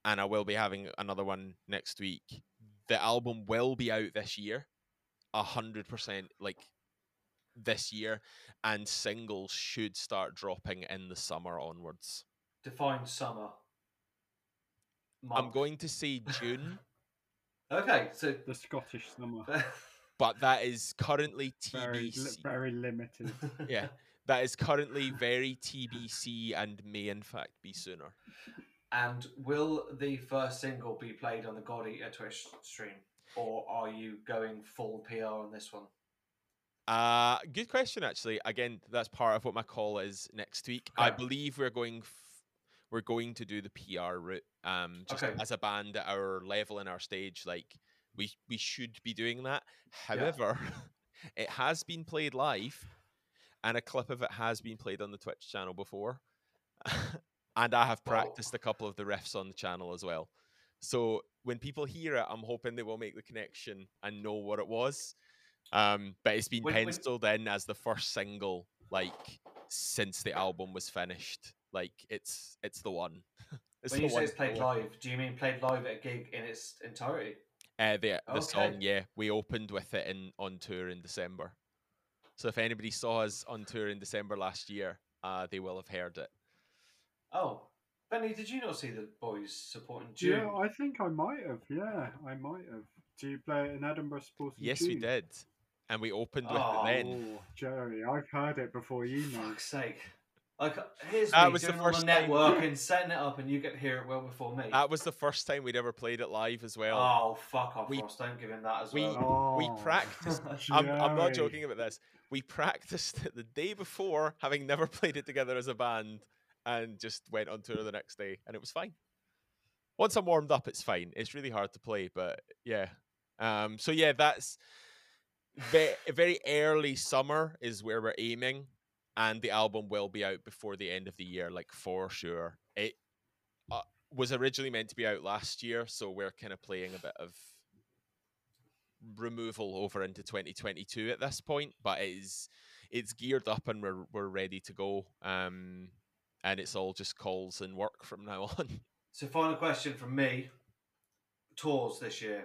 and I will be having another one next week. The album will be out this year, hundred percent. Like this year, and singles should start dropping in the summer onwards. Define summer. I'm going to say June, Okay, so The Scottish summer. but that is currently Very, li- TBC. very limited. Yeah, that is currently very TBC and may in fact be sooner. And will the first single be played on the God Eater Twitch stream, or are you going full PR on this one? Uh good question actually. Again, that's part of what my call is next week. I believe we're going f- we're going to do the PR route. Um just Okay. as a band at our level in our stage, like we we should be doing that. Yeah. However, it has been played live and a clip of it has been played on the Twitch channel before. and I have practiced a couple of the riffs on the channel as well. So when people hear it, I'm hoping they will make the connection and know what it was. Um, but it's been When- when- penciled in as the first single, like since the album was finished. Like it's it's the one. it's when the you say it's played for- live, do you mean played live at a gig in its entirety? Uh, the the song, yeah, we opened with it in on tour in December. So if anybody saw us on tour in December last year, uh, they will have heard it. Oh, Benny, did you not see the boys supporting June? Yeah, I think I might have. Yeah, I might have. Do you play it in Edinburgh Sports? Yes, we did, and we opened with Oh. it then. Oh, Jerry, I've heard it before you, mate. Fuck's sake! Like, here's That me was the doing all the first time- networking, setting it up, and you get to hear it well before me. That was the first time we'd ever played it live as well. oh, fuck off, we- Ross! Don't give him that as we- well. we Oh, practiced. I'm, I'm not joking about this. We practiced it the day before, having never played it together as a band, and just went on tour the next day, and it was fine. Once I'm warmed up, it's fine. It's really hard to play, but yeah. Um, so yeah, that's very, very early summer is where we're aiming, and the album will be out before the end of the year, like for sure. It uh, was originally meant to be out last year, so we're kind of playing a bit of removal over into 2022 at this point, but it is it's geared up and we're we're ready to go. Um, and it's all just calls and work from now on. So, final question from me: tours this year.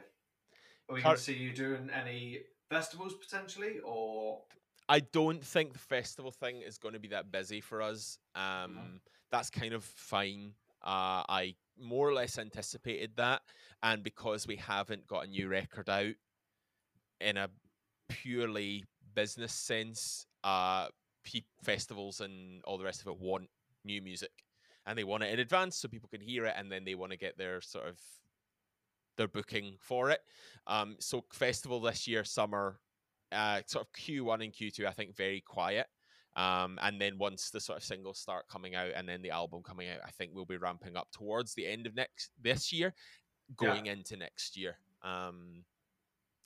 Are we Cur- going to see you doing any festivals potentially, or I don't think the festival thing is going to be that busy for us. Um, Mhm. That's kind of fine. Uh, I more or less anticipated that, and because we haven't got a new record out in a purely business sense, uh, pe- festivals and all the rest of it want new music, and they want it in advance so people can hear it, and then they want to get their sort of booking for it. Um, so festival this year, summer, uh, sort of Q1 and Q2, I think very quiet. Um, and then once the sort of singles start coming out and then the album coming out, I think we'll be ramping up towards the end of next this year, going yeah. into next year. Um,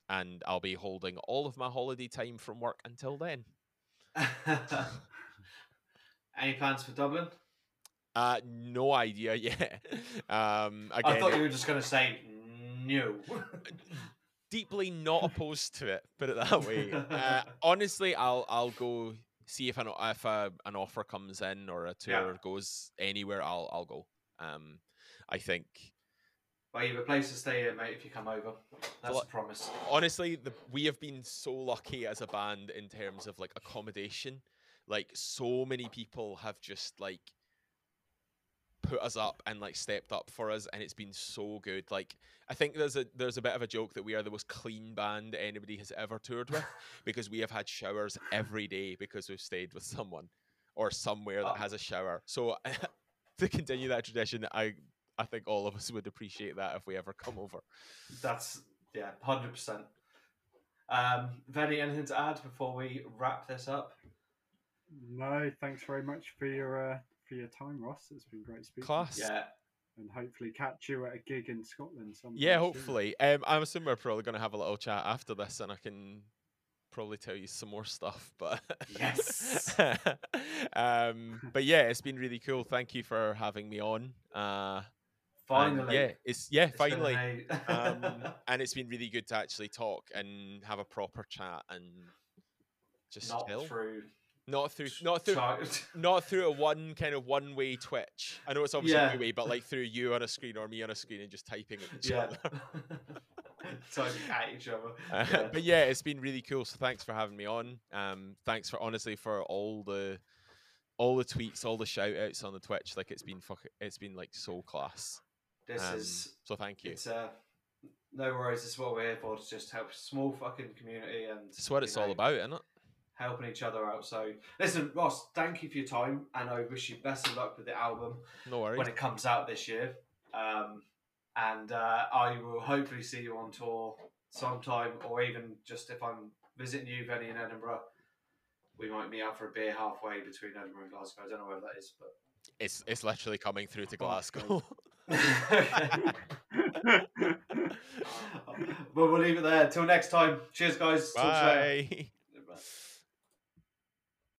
and I'll be holding all of my holiday time from work until then. Any plans for Dublin? Uh, no idea yet. um, again, I thought you were just going to say no. deeply not opposed to it. Put it that way. Uh, honestly, I'll I'll go see if an if a, an offer comes in or a tour yeah. goes anywhere. I'll I'll go. Um, I think. Well, you have a place to stay in, mate. If you come over, that's well, a promise. Honestly, the, we have been so lucky as a band in terms of like accommodation. Like so many people have just like put us up and like stepped up for us and it's been so good. Like i think there's a there's a bit of a joke that we are the most clean band anybody has ever toured with because we have had showers every day because we've stayed with someone or somewhere that has a shower. So to continue that tradition i i think all of us would appreciate that if we ever come over. That's yeah 100% um Benny, anything to add before we wrap this up? No thanks very much for your uh for your time, Ross. It's been great speaking. Class. Yeah. And hopefully catch you at a gig in Scotland sometime. Yeah, hopefully. Um, I'm assuming we're probably going to have a little chat after this, and I can probably tell you some more stuff. But yes. um, but yeah, it's been really cool. Thank you for having me on. Uh, finally, yeah, it's yeah, it's finally. um, and it's been really good to actually talk and have a proper chat and just not chill. through not through not through not through a one kind of one way twitch. I know it's obviously yeah. way, but like through you on a screen or me on a screen and just typing at each yeah. other. typing at each other. Uh, yeah. But yeah, it's been really cool. So thanks for having me on. Um, thanks for honestly for all the all the tweets, all the shout outs on the Twitch. Like it's been fuck it's been like so class. This um, is so thank you. It's uh no worries, this is what we're here for to just help small fucking community and it's what it's know, all about, isn't it? Helping each other out. So, listen, Ross, thank you for your time, and I wish you best of luck with the album no when it comes out this year. Um, and uh, I will hopefully see you on tour sometime, or even just if I'm visiting you, Benny, in Edinburgh, we might meet up for a beer halfway between Edinburgh and Glasgow. I don't know where that is, but it's it's literally coming through to Glasgow. but we'll leave it there. Until next time. Cheers, guys. Bye.